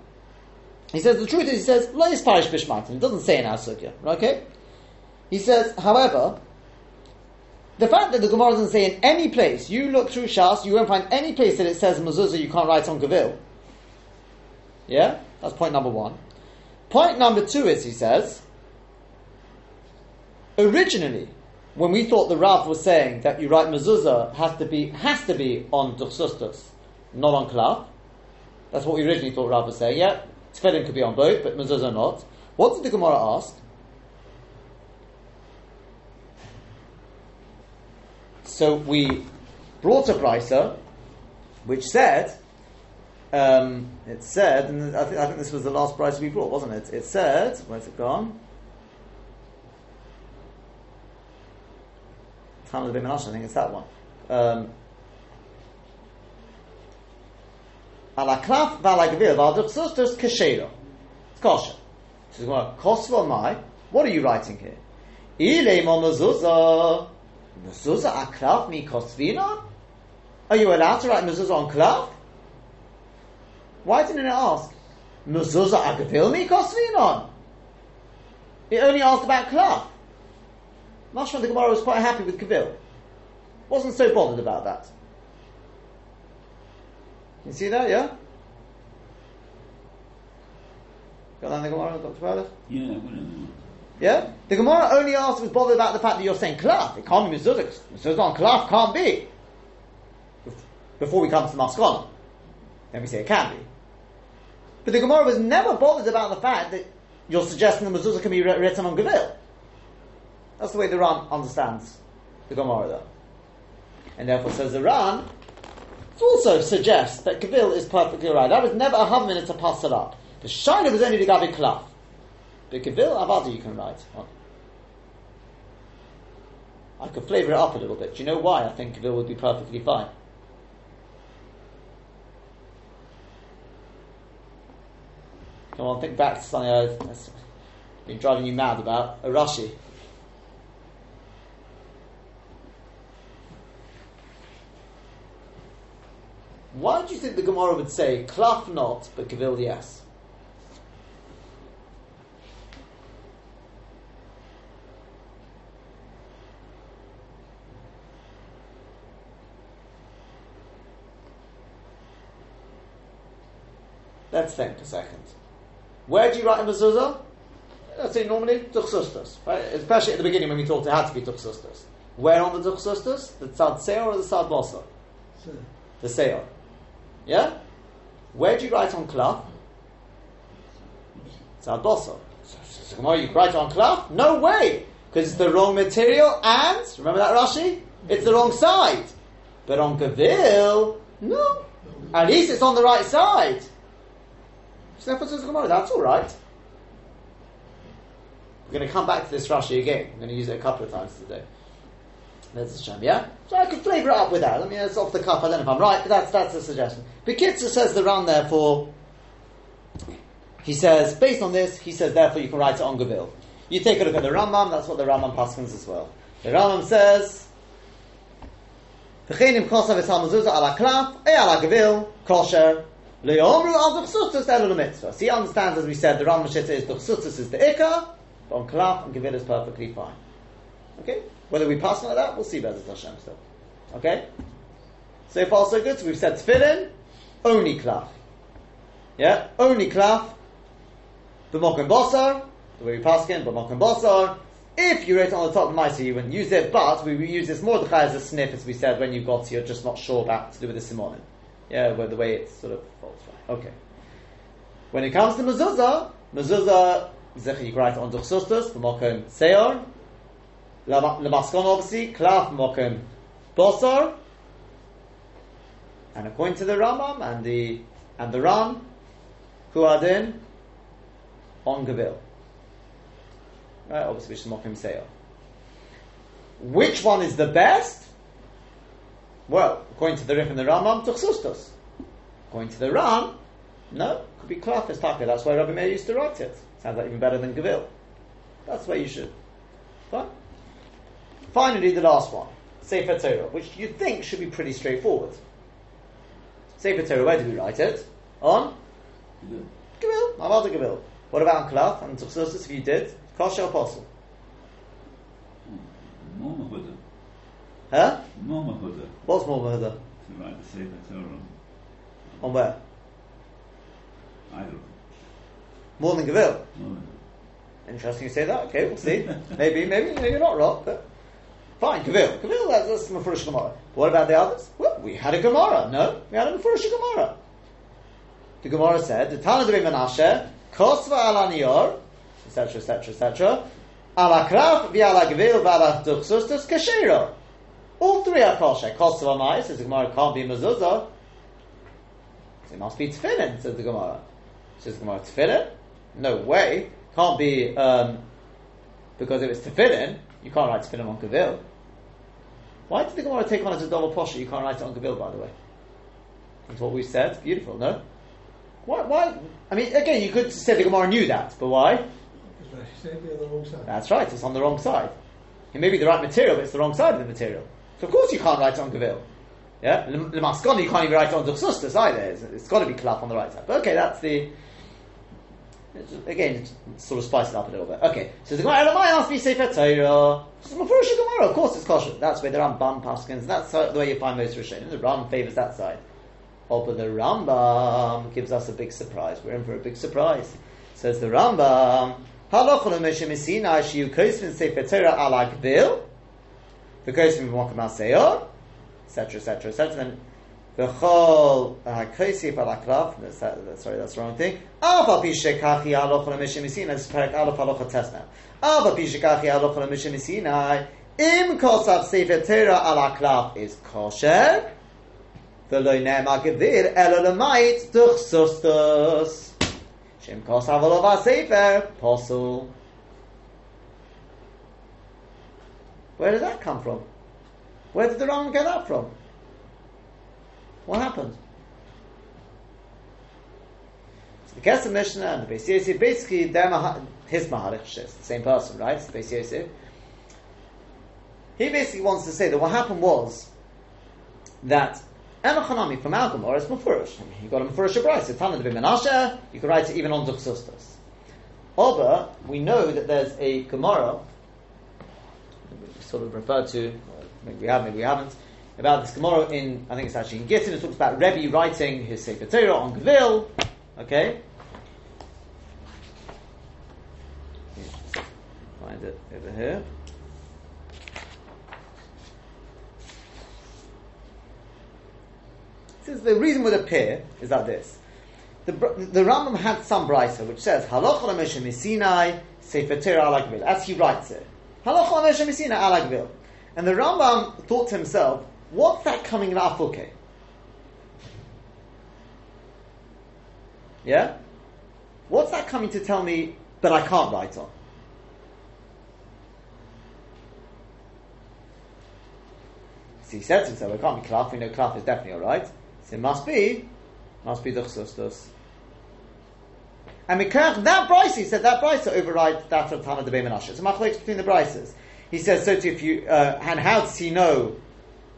He says the truth is, he says, "Lo is parish bishmatim." It doesn't say in our sugya, okay? He says, however, the fact that the Gemara doesn't say in any place, you look through Shas, you won't find any place that it says mezuzah you can't write on Gavil. Yeah, that's point number one. Point number two is he says, originally, when we thought the Rav was saying that you write mezuzah has to be has to be on duchsustus, not on klav. That's what we originally thought Rav was saying. Yeah, tefillin could be on both, but mezuzah not. What did the Gemara ask? So we brought a brisa which said, um, it said, and I, th- I think this was the last brisa we brought, wasn't it? It said, where's it gone? Tanah Bim Menashe, I think it's that one. Um, Ala klaf v'ala gavil v'al keshero. It's kosher. She says, well, kosva mai, what are you writing here? Ile mo mezuzah. Mezuzah aklav mi kosvina? Are you allowed to write mezuzah on klav? Why didn't it ask? Mezuzah agavil mi kosvina? It only asked about klav. Mashma the Gemara was quite happy with Gavil. Wasn't so bothered about that. You see that, yeah? Got that in the Gemara, Dr. Fowler? Yeah, whatever. Yeah? The Gemara only asked was bothered about the fact that you're saying klaf. It can't be mezuzah. Mezuzah on klaf can't be. Before we come to the maskana. Then we say it can be. But the Gemara was never bothered about the fact that you're suggesting the mezuzah can be written on Gavil. That's the way the Ran understands the Gemara though, And therefore says the Ran, also suggests that Gavil is perfectly right. That was never a half minute to pass it up. The Shiner was only the Gavi Klaf. But Gavil Avadi you can write. I could flavour it up a little bit. Do you know why I think Gavil would be perfectly fine? Come on, think back to something I've been driving you mad about. a Rashi. Why do you think the Gemara would say, Klaf not, but Gavil yes? Let's think a second. Where do you write a mezuzah? Let's say normally duchsustus, right? Especially at the beginning when we talked, it had to be duchsustus. Where on the duchsustus? The tzad seor or the tzad bosa? The seor. Yeah? Where do you write on cloth? Tzad bosa. So, so, you write on cloth? No way! Because it's the wrong material and, remember that Rashi? It's the wrong side. But on Gavil, no. At least it's on the right side. That's all right. We're going to come back to this Rashi again. I'm going to use it a couple of times today. A yeah? So I could flavour it up with that. I mean, it's off the cuff. I don't know if I'm right, but that's that's a suggestion. Bekitzer says the Ran therefore. He says, based on this, he says, therefore you can write it on Gavil. You take a look at the Rambam, that's what the Rambam paskins as well. The Rambam says, V'chenim kosav es hamazuzah ala klaf, e ala Gavil, kosher, le'omru al duchsustus elu mitzvah. So he understands, as we said, the Rambam Shitta is duchsustus is the ikka, but on klaf and Gavil is perfectly fine. Okay? Whether we pass on like that, we'll see Bezat Hashem still. Okay? So far so good. So we've said tefillin, only klaf. Yeah? Only klaf. B'mokim bosar, the way we pass in, b'mokim bosar. If you wrote on the top of the mice, you wouldn't use it, but we, use this more as a sniff, as we said, when you've got, you're just not sure about to do with the simonim. Yeah, where the way it sort of falls right. Okay. When it comes to mezuzah, mezuzah, write it on duchsustus, b'mokim seor, Lamaskon obviously, Klaf Mokim Bosar. And according to the Rambam and the and the Ram, who are then on Gavil. Right, obviously is Mokim Seir. Which one is the best? Well, according to the Rif and the Rambam, Duchsustus. According to the Ram, no, could be Klaf Taka. That's why Rabbi Meir used to write it. Sounds like even better than Gavil. That's why you should. Fine. Finally, the last one, Sefer Torah, which you think should be pretty straightforward. Sefer Torah, where do we write it? On Good. Gavil, Amada Gavil. What about Klaf and Duchsustus if you did? Kosher Apostle. More Mahuda. Huh? More Mahuda. What's more Mahada? To write the Sefer Torah. On where? More than Gavil. More than Gavil. Interesting you say that. Okay, we'll see. maybe, maybe, maybe you're not wrong, but fine. Gavil, Gavil. That's, that's Mefurish Gemara. What about the others? Well, we had a Gemara. No, we had a Mefurish Gemara. The Gemara said, "The Tana de Menashe, Kosva ala Niyor, etc., etc., etc. Ala Kraf v'ala Gavil v'ala Duchsustus Kashero. All three are kosher. Kosva Mai says the Gemara can't be mezuzah. It must be tefillin, says the Gemara. Says the Gemara, tefillin? No way. Can't be, um, because if it's tefillin, you can't write tefillin on Gavil. Why did the Gemara take on as a double posher? You can't write it on Gavil, by the way. That's what we said. Beautiful, no? Why, why? I mean, again, you could say the Gemara knew that, but why? because Rashi said be on the wrong side. That's right, it's on the wrong side. It may be the right material, but it's the wrong side of the material. So of course you can't write it on Gavil. Yeah? Le Le Maskoni, you can't even write it on Duchsustus either. It's, it's got to be Klaf on the right side. But okay, that's the... Again, sort of spice it up a little bit. Okay, so the Gemara Elamai must be Sefer Torah. Of course it's kosher. That's where the Rambam Paskins, that's the way you find most Rishonim. The Ram favours that side. Oh, but the Rambam gives us a big surprise. We're in for a big surprise. Says the Rambam, Halachon Moshe Messina Shiu Kosvin Sefer Torah ala Gbil, the Kosvin Seor, etc., etc., etc. V'chol ha'kaisif al akraf. Sorry, that's the wrong thing. Alva pishekachi alochon le'mishim misinai. This is parak aleph aloch test now. Ava pishekachi alochon le'mishim misinai. Im kol sav sefer tera alakraf is kosher. V'lo nema gevir elo lemayit duch sustus. Shem kol sav alova sefer posul. Where did that come from? Where did the wrong get that from? What happened? So The Kesef Mishnah and the Beis Yosef, basically, his Maharich, the same person, right? Beis Yosef. He basically wants to say that what happened was that Emachanami from Al Gemara is Mufurish. I mean, you got a Mufurish Abrai, so Tana de Menashe, you can write it even on Duchsustus. Oba, we know that there's a Gemara, sort of referred to, maybe we have, maybe we haven't, about this Gemara in, I think it's actually in Gittin, it talks about Rebbe writing his Sefer Torah on Gvil, okay? Find it over here. Says the reason would appear is that this. The, the Rambam had some brisa which says Halacha l'meshe misinai sefer Torah alagvil as he writes it. Halacha l'meshe misinai alagvil, and the Rambam thought to himself, what's that coming in Afuke? Yeah, what's that coming to tell me that I can't write on? So he said to himself, it can't be Klaf, we know Klaf is definitely alright. So it must be, must be the Chsustus. And Mikach, that Bryce, he said that Bryce overrides that of Tana de Menashe. It's a machlokes between the Bryces. He says, so too, if you, uh, and how does he know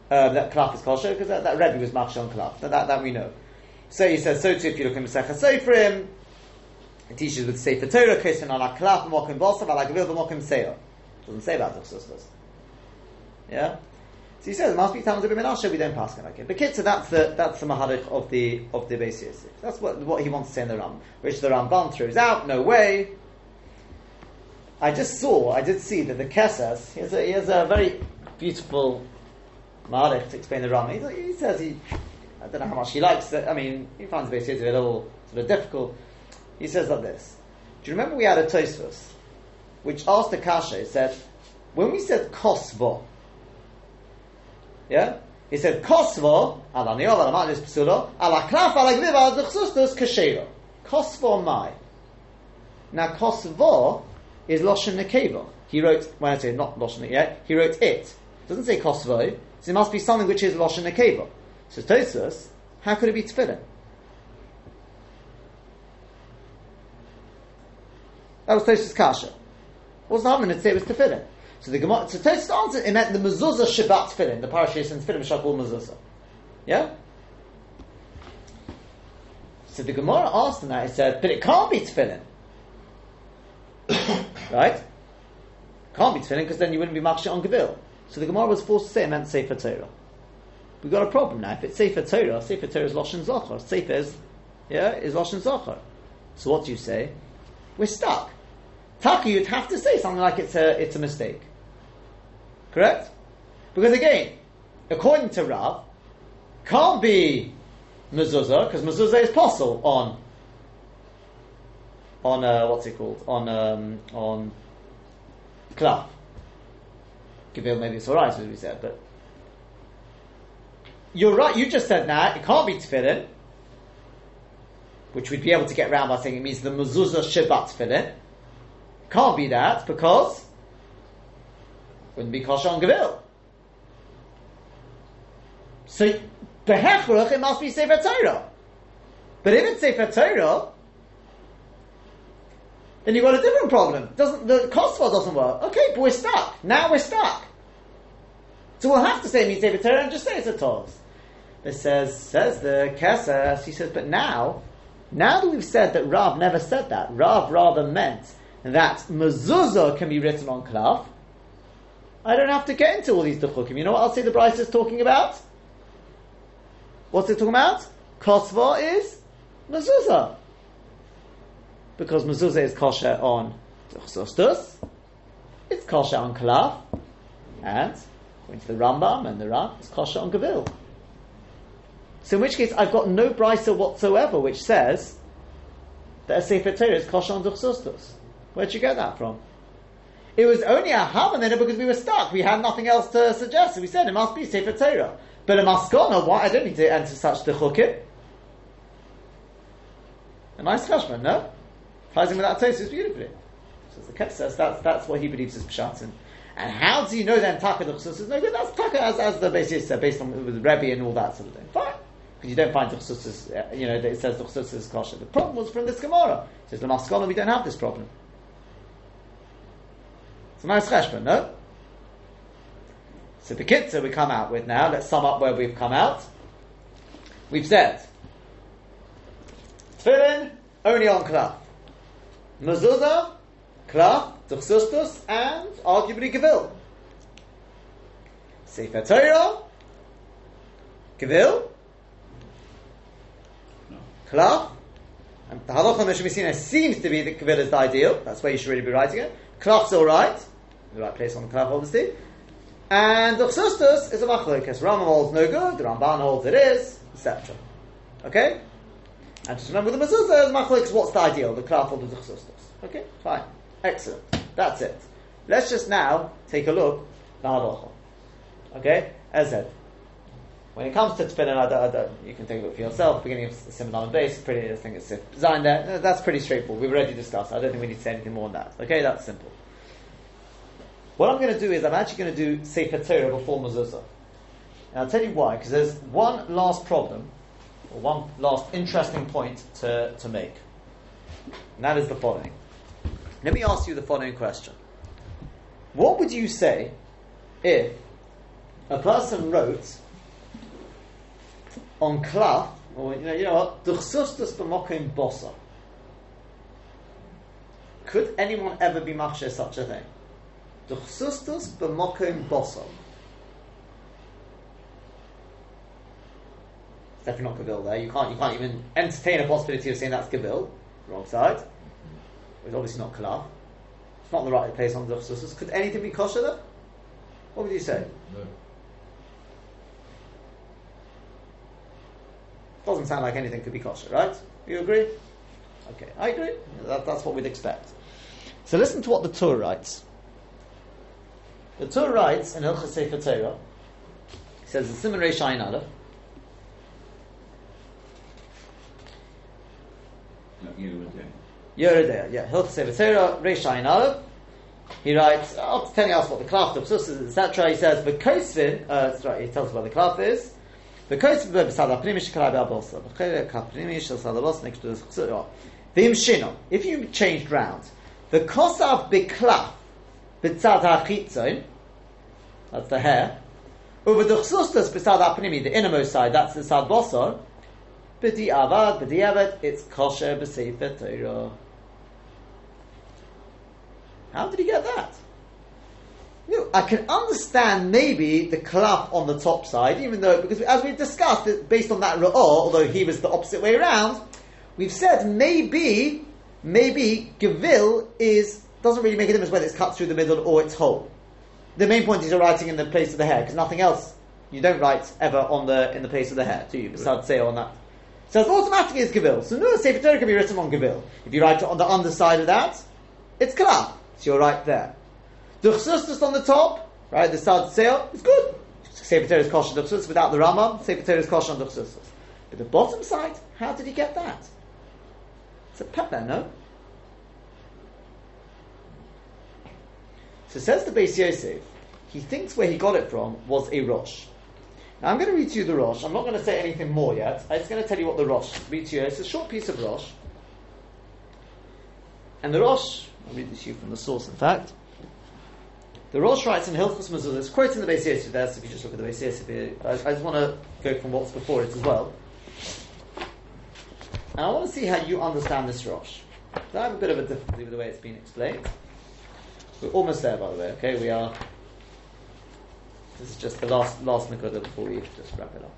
uh, that Klaf is kosher? Because that, that Rebbe was machshel on Klaf. That, that, that we know. So he says, so too, if you look in Masechah Sofrim, it teaches with Sefer Torah, Keshen ala Klaf, Mokim Bosav, ala Gavil, Mokim Seir. Doesn't say about the Chsustus. Yeah? So he says, it must be Talmud Ibn Menashe, we don't pass it like it. But Kitzer, that's the, that's the Maharik of the, of the Beis. That's what, what he wants to say in the Ram, which the Ramban throws out, no way. I just saw, I did see that the Keses, he has a, he has a very beautiful Maharik to explain the Ram. He, he says he, I don't know how much he likes it, I mean, he finds the Beis a little sort of difficult. He says like this. Do you remember we had a Tosfos, which asked the Kasha, it said, when we said Kosvo, yeah? He said, Kosvo, ala niov, ala ma'anis psulo, ala klaf, ala gviv, ala dechsustus, kashero. Kosvo mai. Now, Kosvo is Loshen Nekeva. He wrote, when I say not Loshen yet, he wrote it. doesn't say Kosvo, so it must be something which is Loshen Nekeva. So Tosfos, how could it be Tefillin? That was Tosfos Kasha. What's the harm in it say it was Tefillin? So the Gemara, so Tosfos answered, it meant the mezuzah Shabbat tefillin, the parashas and tefillin call mezuzah. Yeah? So the Gemara asked him that, he said, but it can't be tefillin. <coughs> right? Can't be tefillin because then you wouldn't be makshah on Gavil. So the Gemara was forced to say it meant Sefer Torah. We've got a problem now. If it's Sefer Torah, Sefer Torah is Loshen Zachar. Sefer is, yeah, is Loshen Zachar. So what do you say? We're stuck. Taka, you'd have to say something like it's a, it's a mistake. Correct? Because again, according to Rav, can't be mezuzah, because mezuzah is possible on, on, uh, what's it called? On, um, on klaf. Maybe it's alright, as we said, but you're right, you just said now, it can't be tefillin, which we'd be able to get around by saying it means the mezuzah Shabbat tefillin. Can't be that because wouldn't be kosher on Gavil. So behechruch it must be Sefer Torah. But if it's Sefer Torah, then you've got a different problem. Doesn't the Kosva doesn't work? Okay, but we're stuck. Now we're stuck. So we'll have to say Sefer Torah and just say it's a Torah. It says says the Keses, he says, but now, now that we've said that Rav never said that, Rav rather meant that mezuzah can be written on klaf, I don't have to get into all these duchukim. You know what I'll say the Bryce is talking about? What's it talking about? Kosva is mezuzah. Because mezuzah is kosher on duchsustus, it's kosher on klaf, and according to the Rambam and the Rav, it's kosher on gavil. So in which case, I've got no brisa whatsoever which says that a Sefer Torah is kosher on duchsustus. Where'd you get that from? It was only a Hamanina because we were stuck. We had nothing else to suggest. So we said it must be Sefer Torah. But a Maskona, why? I don't need to enter such dechukim. A nice chashman, no? Ties in with that Tosfos beautifully. So the Ketz says that's, that's what he believes is Pshatin. And how do you know then Taka the Chsus is no good? That's Taka as, as the basis said, based on with Rebbe and all that sort of thing. Fine. Because you don't find Duchsusas, uh, you know, it says the Duchsusas is kosher. The problem was from this Gemara. It says the Maskana, we don't have this problem. It's a nice cheshbon, no? So the Kitzer we come out with now, let's sum up where we've come out. We've said, Tefillin, only on Klaf. Mezuzah, Klaf, Duchsustus, and arguably Gevil. Sefer Torah, Gevil, No. Klaf, and the halacha Shemisina seems to be that Gevil is the ideal. That's where you should really be writing it. Klaf's all right, the right place on the Klaf, obviously. And Duchsustus is a machlokas. Rambam holds no good, the Ramban holds it is, etc. Okay? And just remember the mezuzah is machlokas, what's the ideal, the Klaf or the Duchsustus. Okay, fine. Excellent. That's it. Let's just now take a look the. Okay? As said, when it comes to tefillin, you can take a look for yourself. Beginning of Simon and base, pretty. I think it's designed there. That's pretty straightforward. We've already discussed. I don't think we need to say anything more than that. Okay, that's simple. What I'm going to do is I'm actually going to do Sefer Torah before mezuzah. And I'll tell you why. Because there's one last problem, one last interesting point to, to make, and that is the following. Let me ask you the following question: What would you say if a person wrote on cloth, or you know, you know what, Duchsustus b'mokim bosa. Could anyone ever be machsher such a thing? Duchsustus b'mokim bosa. Definitely not Gavil there. You can't, you can't even entertain a possibility of saying that's Gavil. Wrong side. It's obviously not klaf. It's not the right place on the Duchsustus. Could anything be kosher there? What would you say? No. Doesn't sound like anything could be kosher, right? You agree? Okay, I agree. That, that's what we'd expect. So listen to what the Tur writes. The Tur writes in Hilchas Sefer Torah, it says, the Simon Reish Ayin Aleph, No, you were there. Yeridea, yeah, Hilchas Ayin he writes, after telling us what the klaf, the psus is, etc., he says, the kosvin, uh, right, he tells us what the klaf is, the kosvin b'sad ha'pnimi shekalai b'abosa, v'chelek ha'pnimi shel sad ha'bos next to the chsura. V'im shino, if you changed round, the kosav ha'chitzon, that's the hair, over the chsustas b'tzad ha'pnimi, the innermost side, that's the sad bosor, b'di avad, b'di avad, it's kosher b'sefer Torah. How did he get that? You know, I can understand maybe the klaf on the top side, even though, because as we've discussed, based on that ra'ah, although he was the opposite way around, we've said maybe, maybe Gavil is, doesn't really make a difference whether it's cut through the middle or it's whole. The main point is you're writing in the place of the hair, because nothing else, you don't write ever on the, in the place of the hair, do you? Besides say on that. So it's automatically it's Gavil. So no Sefer Torah can be written on Gavil. If you write it on the underside of that, it's Kalaf. So you're right there. Duchsustus on the top, right, the Sad Seil, is good. Sefer Torah is kosher Duchsustus without the Rama, Sefer Torah is kosher on Duchsustus. But the bottom side, how did he get that? It's a pet there, no? So says the Beis Yosef, he thinks where he got it from was a Rosh. Now I'm going to read to you the Rosh. I'm not going to say anything more yet. I'm just going to tell you what the Rosh read to you. It's a short piece of Rosh. And the Rosh, I'll read this to you from the source, in fact. The Rosh writes in Hilchos Mezuzah, it's quoting the Beis Yosef there, so if you just look at the Beis Yosef I, I just want to go from what's before it as well. And I want to see how you understand this Rosh. I have a bit of a difficulty with the way it's been explained. We're almost there, by the way, okay? We are. This is just the last last Nakuda before we just wrap it up.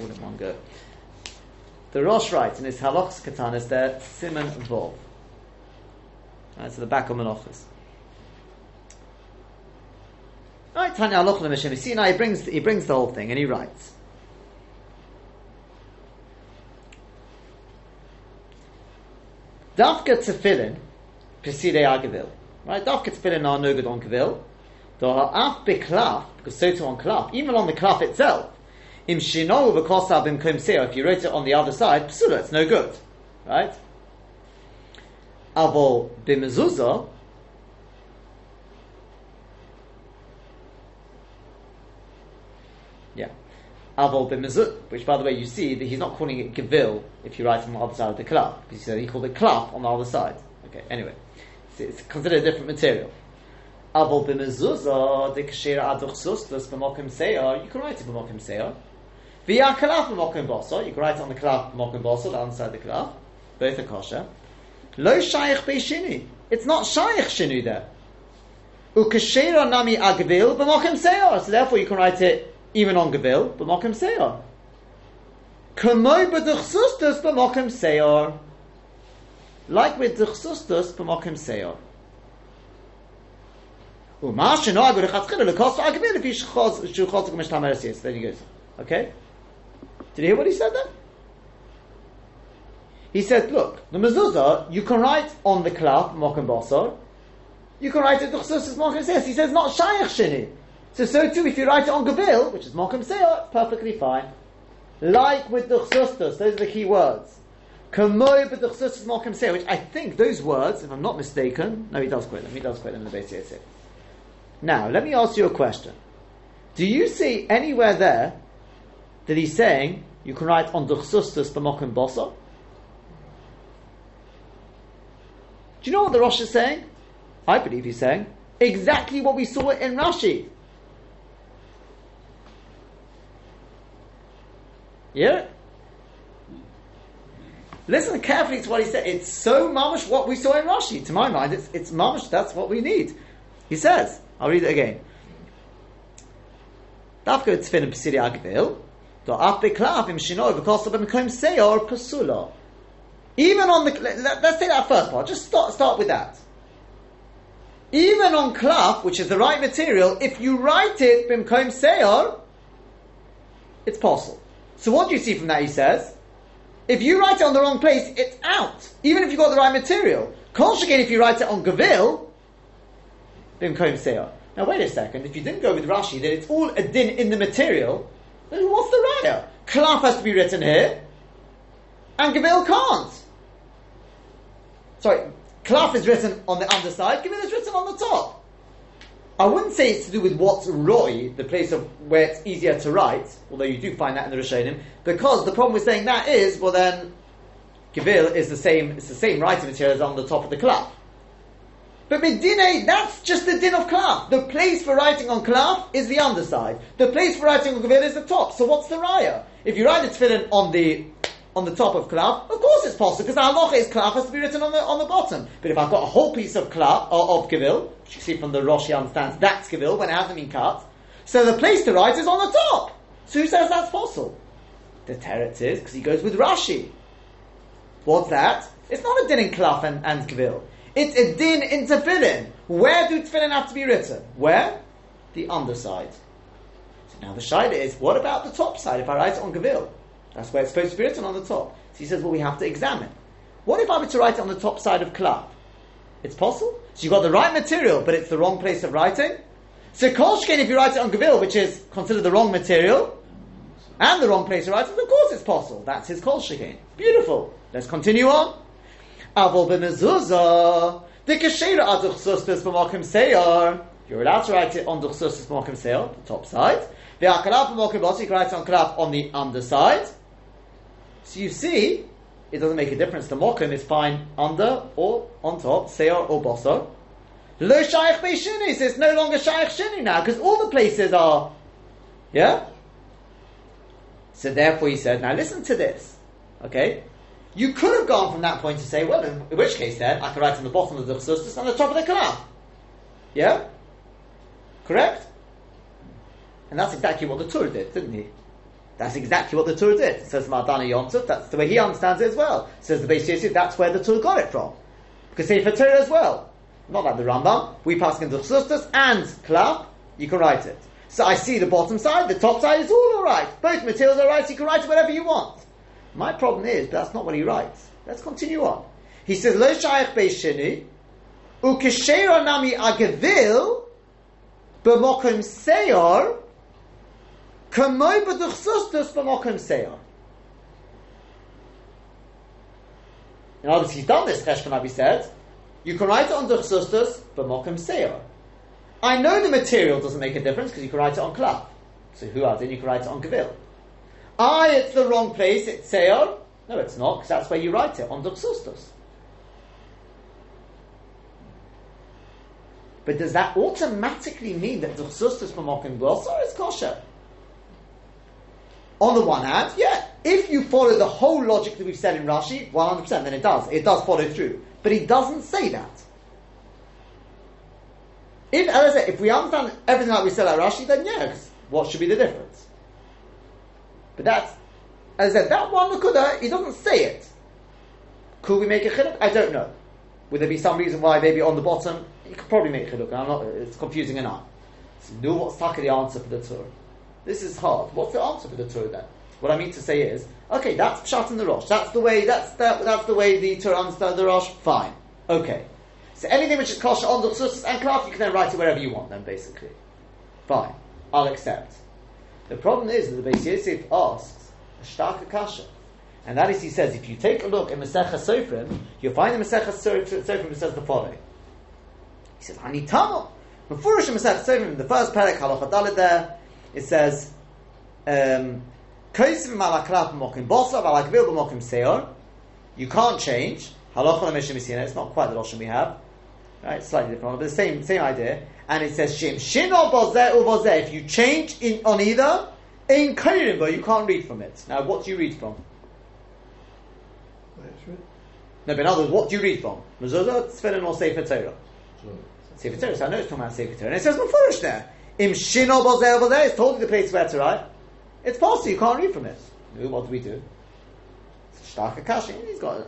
All in one go. The Rosh writes in his Halachs Katanas there, Simon Vov. Right, so the back of Menachos. Right, Tanya Halach L'Meshem Sinai, he brings, he brings the whole thing and he writes. Dafka Tefillin, Peside Agavil. Right, Dafka Tefillin are no good on Gavil. The Ha'af Beklaf, because so too on Klaf, even on the Klaf itself, Im Shino V'kosav Bim Kum Seo, if you wrote it on the other side, Psula, it's no good. Right? Avol Bimezuzah, Yeah. Avol b'mezut, which by the way you see that he's not calling it gevil if you write on the other side of the klaf, because he said he called it klaf on the other side. Okay, anyway. It's, it's considered a different material. Avol b'mezuzah, uh, the kashira aduch sustus b'mokim you can write it b'mokim seyar. Via klaf b'mokim boso, you can write it on the klaf b'mokim boso, the other side of the klaf. Both are kosher. Lo shayich be'shini. It's not shayich shinu there. Ukashira nami agvil b'mokim seyar. So therefore you can write it even on gavil b'mokim seyar. Kamoy b'duchsustus b'mokim seyar. Like with duchsustus b'mokim seyar. Uma shenoag v'rechatchila l'kos agvil if he shchos shchos g'mishtam. Then he goes. Okay? Did you hear what he said there? He says, look, the mezuzah, you can write on the klaf, mokum basar, you can write it duchsus as mokum says. He says, not shayach shini. So, so too, if you write it on gavil, which is mokum seah, perfectly fine. Like with duchsustus, those are the key words. Kamoy but duchsustus mokum seah, which I think those words, if I'm not mistaken, no, he does quote them, he does quote them in the base Yitzhak. Now, let me ask you a question. Do you see anywhere there that he's saying you can write on duchsustus b'mokum basar? Do you know what the Rosh is saying? I believe he's saying exactly what we saw in Rashi. Yeah? Listen carefully to what he said. It's so mamish what we saw in Rashi. To my mind, it's, it's mamish, that's what we need. He says, I'll read it again. Dafka agvil, do af beklav im shino v'kosa b'mekom seyor. Even on the, let, us take that first part. Just start, start with that. Even on klaf, which is the right material, if you write it bimkom seyor, it's possible. So what do you see from that? He says, if you write it on the wrong place, it's out. Even if you've got the right material. Kol again, if you write it on gavil, bimkom seyor. Oh, now wait a second. If you didn't go with Rashi, that it's all a din in the material, then what's the raya? Klaf has to be written here, and gavil can't sorry, klaf is written on the underside, givil is written on the top. I wouldn't say it's to do with what's roy, the place of where it's easier to write, although you do find that in the Rishonim, because the problem with saying that is, well then, givil is the same, it's the same writing material as on the top of the klaf. But medine, that's just the din of klaf. The place for writing on klaf is the underside. The place for writing on gavil is the top. So what's the raya? If you write the tefillin on the on the top of klaf, of course it's possible because the halacha is klaf has to be written on the on the bottom. But if I've got a whole piece of klaf or uh, of gavil, which you see from the Rosh, understands that's gavil when it hasn't been cut. So the place to write is on the top. So who says that's possible? The teretz is because he goes with Rashi. What's that? It's not a din in klaf and, and gavil. It's a din in tefillin. Where do tefillin have to be written? Where? The underside. So now the shaila is, what about the top side if I write it on gavil? That's where it's supposed to be written on the top. So he says, well, we have to examine. What if I were to write it on the top side of klaf? It's possible. So you've got the right material, but it's the wrong place of writing. So kolshkin, if you write it on gavil, which is considered the wrong material, and the wrong place of writing, of course it's possible. That's his kolshkin. Beautiful. Let's continue on. Avol b'mezuzah, the kashera aduch sustas b'mokim seyar. You're allowed to write it on the duchsustus b'mokim seyar, the top side. The akalaf b'mokim b'osik, you write it on kalaf on the underside. So you see, it doesn't make a difference. The mokum is fine under or on top, seor or bosor. Lo shaykh it's no longer shaykh shini now, because all the places are, yeah? So therefore he said, now listen to this, okay? You could have gone from that point to say, well, in, which case then, I could write on the bottom of the chsustus and the top of the kalam. Yeah? Correct? And that's exactly what the Tur did, didn't he? That's exactly what the Tur did. says Mardana Yomtov, that's the way he understands it as well. says the Beis that's where the Tur got it from. Because Sefer Torah as well. Not like the Rambam. We pass into Chsustas and Klaf, you can write it. So I see the bottom side, the top side is all alright. Both materials are right, you can write it whatever you want. My problem is, that's not what he writes. Let's continue on. He says, Lo Shayach Beishini, Ukeshera Nami Agavil, B'mokim Seyor, Kamoy b'duchsustus b'mokim seyor. In other words, he's done this, Cheshvan said. You can write it on duchsustus b'mokim seyor. I know the material doesn't make a difference because you can write it on klaf. So who else? Then you can write it on Gavil. Ah, it's the wrong place, it's Seor. No, it's not, because that's where you write it, on Duchsustus. But does that automatically mean that Duchsustus Mamokim Glossar is kosher? On the one hand, yeah, if you follow the whole logic that we've said in Rashi, 100%, then it does. It does follow through. But he doesn't say that. If, as I said, if we understand everything that we said at Rashi, then yeah, 'cause what should be the difference? But that's, as I said, that one Nakuda, he doesn't say it. Could we make a chiluk? I don't know. Would there be some reason why maybe on the bottom, you could probably make chiluk. I'm not, it's confusing enough. So what's the answer for the Tur. This is hard. What's the answer for the Tur then? What I mean to say is, okay, that's Pshat in the Rosh. That's the way, that's, that, that's the way the Tur understands the Rosh. Fine. Okay. So anything which is kosher on the Chsus and Klaf, you can then write it wherever you want then, basically. Fine. I'll accept. The problem is that the Beis Yosef asks a starka kasha. And that is, he says, if you take a look in Masechah Sofrim, you'll find in Masechah Sofrim it says the following. He says, Ani Tamil. Mefurish Masechah Sofrim, the first parak, halacha there, it says, um, Kosim mokim bosav alakvil b'mokim seor. You can't change. Halacha l'mishim misina. It's not quite the Lashon we have. Right, slightly different, but the same same idea. And it says shim shino bozeh. If you change in on either, in but you can't read from it. Now, what do you read from? No, but in other words, what do you read from? Mezuzah, Tefillin, or Sefer Torah? Sefer Torah. So I know it's talking about Sefer Torah. And it says Mefurish there. Im shino bozeh uvozeh. It's told you the place where to write. It's possible you can't read from it. What do we do? Starka Kashi, he's got it.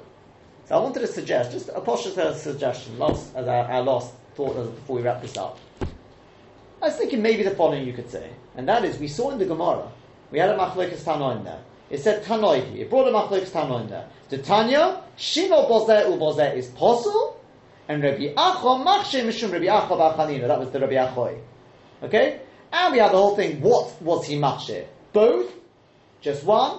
So I wanted to suggest, just a posh suggestion, last, as our, our last thought as, before we wrap this up. I was thinking maybe the following you could say, and that is, we saw in the Gemara, we had a Machlokes Tanoim there. It said Tanoihi, it brought a Machlokes Tanoim there. The Tanya, Shino Bozeh Ubozeh is possible, and Rabbi Acho Machshe Mishum Rabbi Acho Bachanina, that was the Rabbi Achoi. Okay? And we have the whole thing, what was he Machshe? Both? Just one?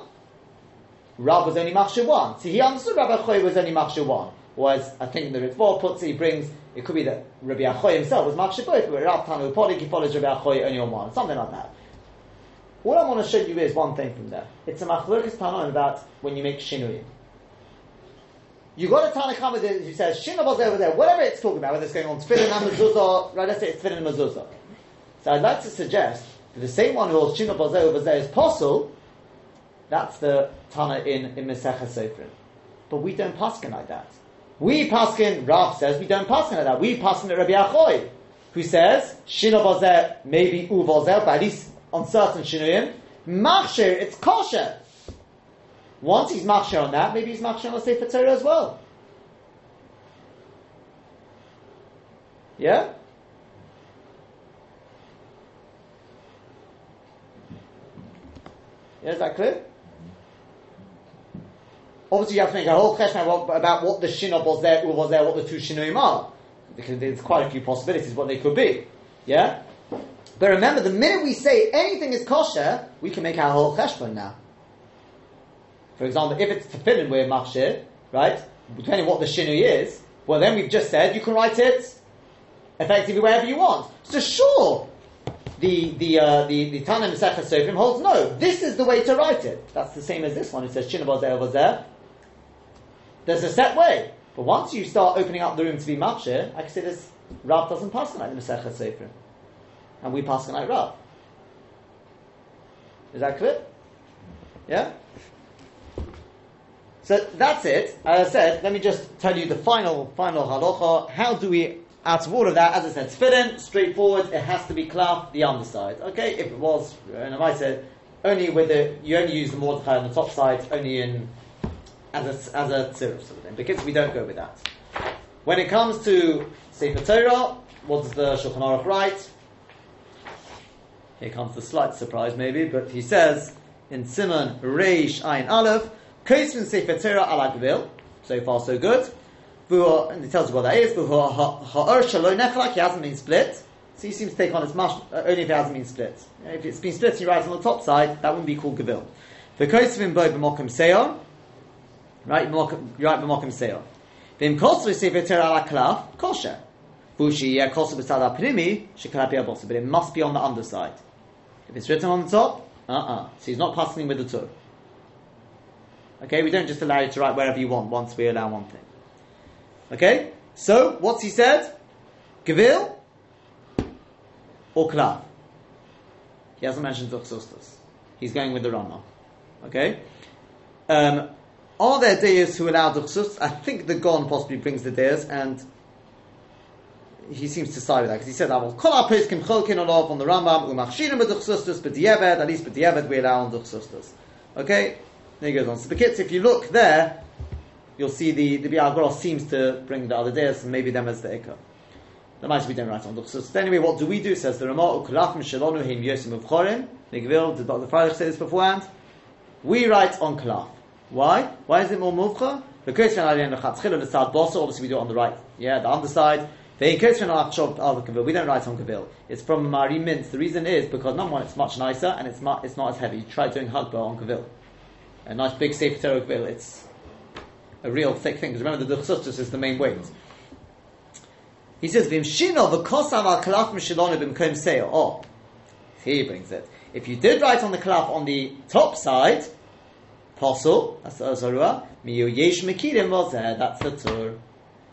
Rav was only Machshe one. See, he understood Rabbi Achoy was only Machshe one. Whereas, I think the Ritva puts, he brings, it could be that Rabbi Achoy himself was Machshe both, but Rav Tanu Podik, he follows Rabbi Achoy only on one. Something like that. What I want to show you is one thing from there. It's a Machlurkas Tanoim about when you make Shinuyim. You got a Tanakh who says Shinabaz over there, whatever it's talking about, whether it's going on Tefillin and Mezuzah, right, let's say it's Tefillin and Mezuzah. So I'd like to suggest that the same one who holds Shinabaz over there is possible, that's the Tana in, in Mesechah Sofrim. But we don't paskin like that. We paskin, Rav says, we don't paskin like that. We paskin at Rabbi Achoy, who says, Shinabaz maybe Uvazel, but at least on certain Shinuyim, Machshir, it's kosher. Once he's machshir on that, maybe he's machshir on the Sefer Torah as well. Yeah? Is that clear? Obviously, you have to make a whole question about, what the shinob was there, was there, what the two shinuyim are. Because there's quite a few possibilities what they could be. Yeah? But remember, the minute we say anything is kosher, we can make our whole cheshbon now. For example, if it's tefillin we're machshir, right? Depending what the shinui is, well then we've just said you can write it effectively wherever you want. So sure, the the uh, the the Tana Masechet holds no. This is the way to write it. That's the same as this one. It says Shinabaz there. There's a set way, but once you start opening up the room to be machshir, I can say this. Rav doesn't pass like the Masechet Sofrim, and we pass like Rav. Is that clear? Yeah. So that's it. As I said, let me just tell you the final final halacha. How do we, out of all of that, as I said, tefillin, straightforward. It has to be cloth, the underside. Okay, if it was, and I might say, only with the you only use the mordechai on the top side, only in as a as a tziruf sort of thing, because we don't go with that. When it comes to Sefer Torah, what does the Shulchan Aruch write? Here comes the slight surprise, maybe, but he says in Simon Reish Ayin Aleph. Kosvin Sefer Torah Alagvil, So far, so good. And it tells you what that is. He hasn't been split. So he seems to take on his mash, uh, only if it hasn't been split. If it's been split, he writes on the top side, that wouldn't be called Gavil. The Kosvin bo b'mokim seyor. Right, you write b'mokim seyor. V'im kosvin Sefer Torah ala klaf, kosher. Bushi, yeah, kosvin b'sad ha-pnimi, shekarab But it must be on the underside. If it's written on the top, uh-uh. So he's not passing with the tur. Okay, we don't just allow you to write wherever you want once we allow one thing. Okay, so what's he said? Gevil or klav? He hasn't mentioned Duchsustus. He's going with the Rama. Okay? Um, are there deers who allow Duchsus? I think the Gon possibly brings the deers, and he seems to side with that because he said that was Kol Apriskim Cholkin Olav on the Rambam Umachshirim but Dieved, at least but Dieved we allow on. Okay? Then he goes on. So the kids, if you look there, you'll see the the Biagros seems to bring the other days, and maybe them as the Ikka. The might be done right on Duchsus. Anyway, what do we do? Says the Ramah Shalonu Him Yosim. Nigvil, did Dr. Freilich say this beforehand? We write on Kalaf. Why? Why is it more Muvcha? Because obviously we do it on the right. Yeah, the underside. They kits on the Kville, we don't write on Gavil. It's from Mari Mint. The reason is because number one, it's much nicer and it's not, it's not as heavy. Try doing Hagba on Gavil. A nice big Sefer Torah Gavil. It's a real thick thing. Because remember, the Duchsustus is the main weight. He says, "V'imshino v'kosav al kalaf mishilonu b'mkom seyo." Oh, he brings it. If you did write on the kalaf on the top side, posel, that's the Azarua, miyu yesh mekirim there, that's the tur.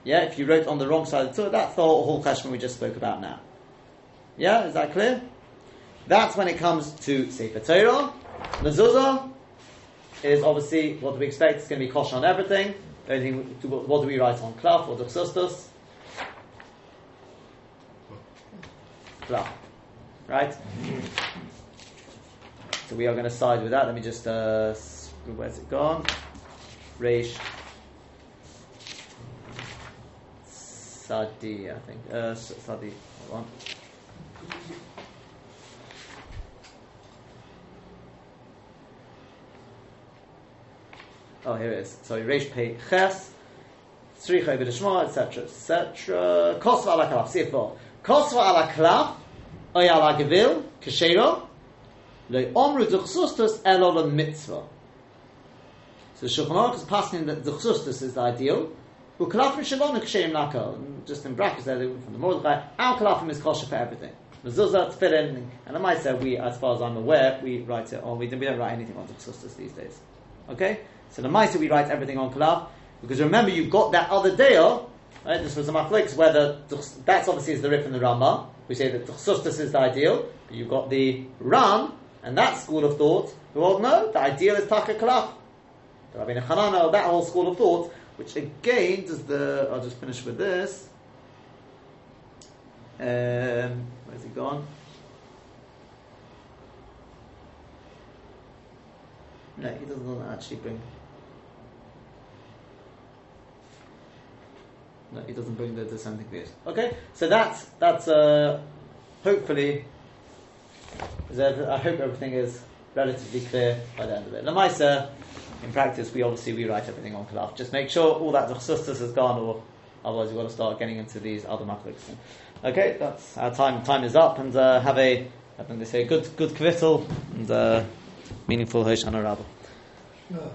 Yeah, if you wrote on the wrong side of the tur, that's the whole question we just spoke about now. Yeah, is that clear? That's when it comes to Sefer Torah. Mezuzah is obviously what we expect? It's going to be kosher on everything. Anything, what do we write on klaf or duchsustus? Klaf. Right? So we are going to side with that. Let me just, uh, where's it gone? Reish. Sadi, I think. Uh, Sadi, hold on. Oh, here it is. Sorry, Reish Pei Ches, Tzricha Ibn Shema, etc., etc. Kosva ala klaf, see it for. Kosva ala klaf, oy ala gevil, keshero, lo omru duchsustus elo le mitzvah. So Shulchan Aruch is passing that duchsustus is the ideal. Ukalafim shalom ksheim lako. Just in brackets there from the Mordechai, our kalafim is kosher for everything. Mezuzah, tefillin, and I might say we, as far as I'm aware, we write it on. We don't, we don't write anything on duchsustus these days. Okay, so the Maisa we write everything on kalaf because remember you've got that other deal. Right, this was a maflex whether that's obviously is the rip in the Rama. We say that duchsustus is the ideal, but you've got the Ram and that school of thought. who all no, the ideal is taka kalaf. The Rabbi Hanano, that whole school of thought, which again does the. I'll just finish with this. Um, where's he gone? No, he doesn't actually bring. No, he doesn't bring the dissenting views. Okay, so that's that's uh, hopefully. I hope everything is relatively clear by the end of it. Lamaisa, in practice, we obviously rewrite everything on Kalaf. Just make sure all that Sustus has gone, or otherwise you've got to start getting into these other mathematics. Okay, that's our time. Time is up, and uh, have a, I think they say, good good kvittel and uh, meaningful Hoshana Rabbah. No.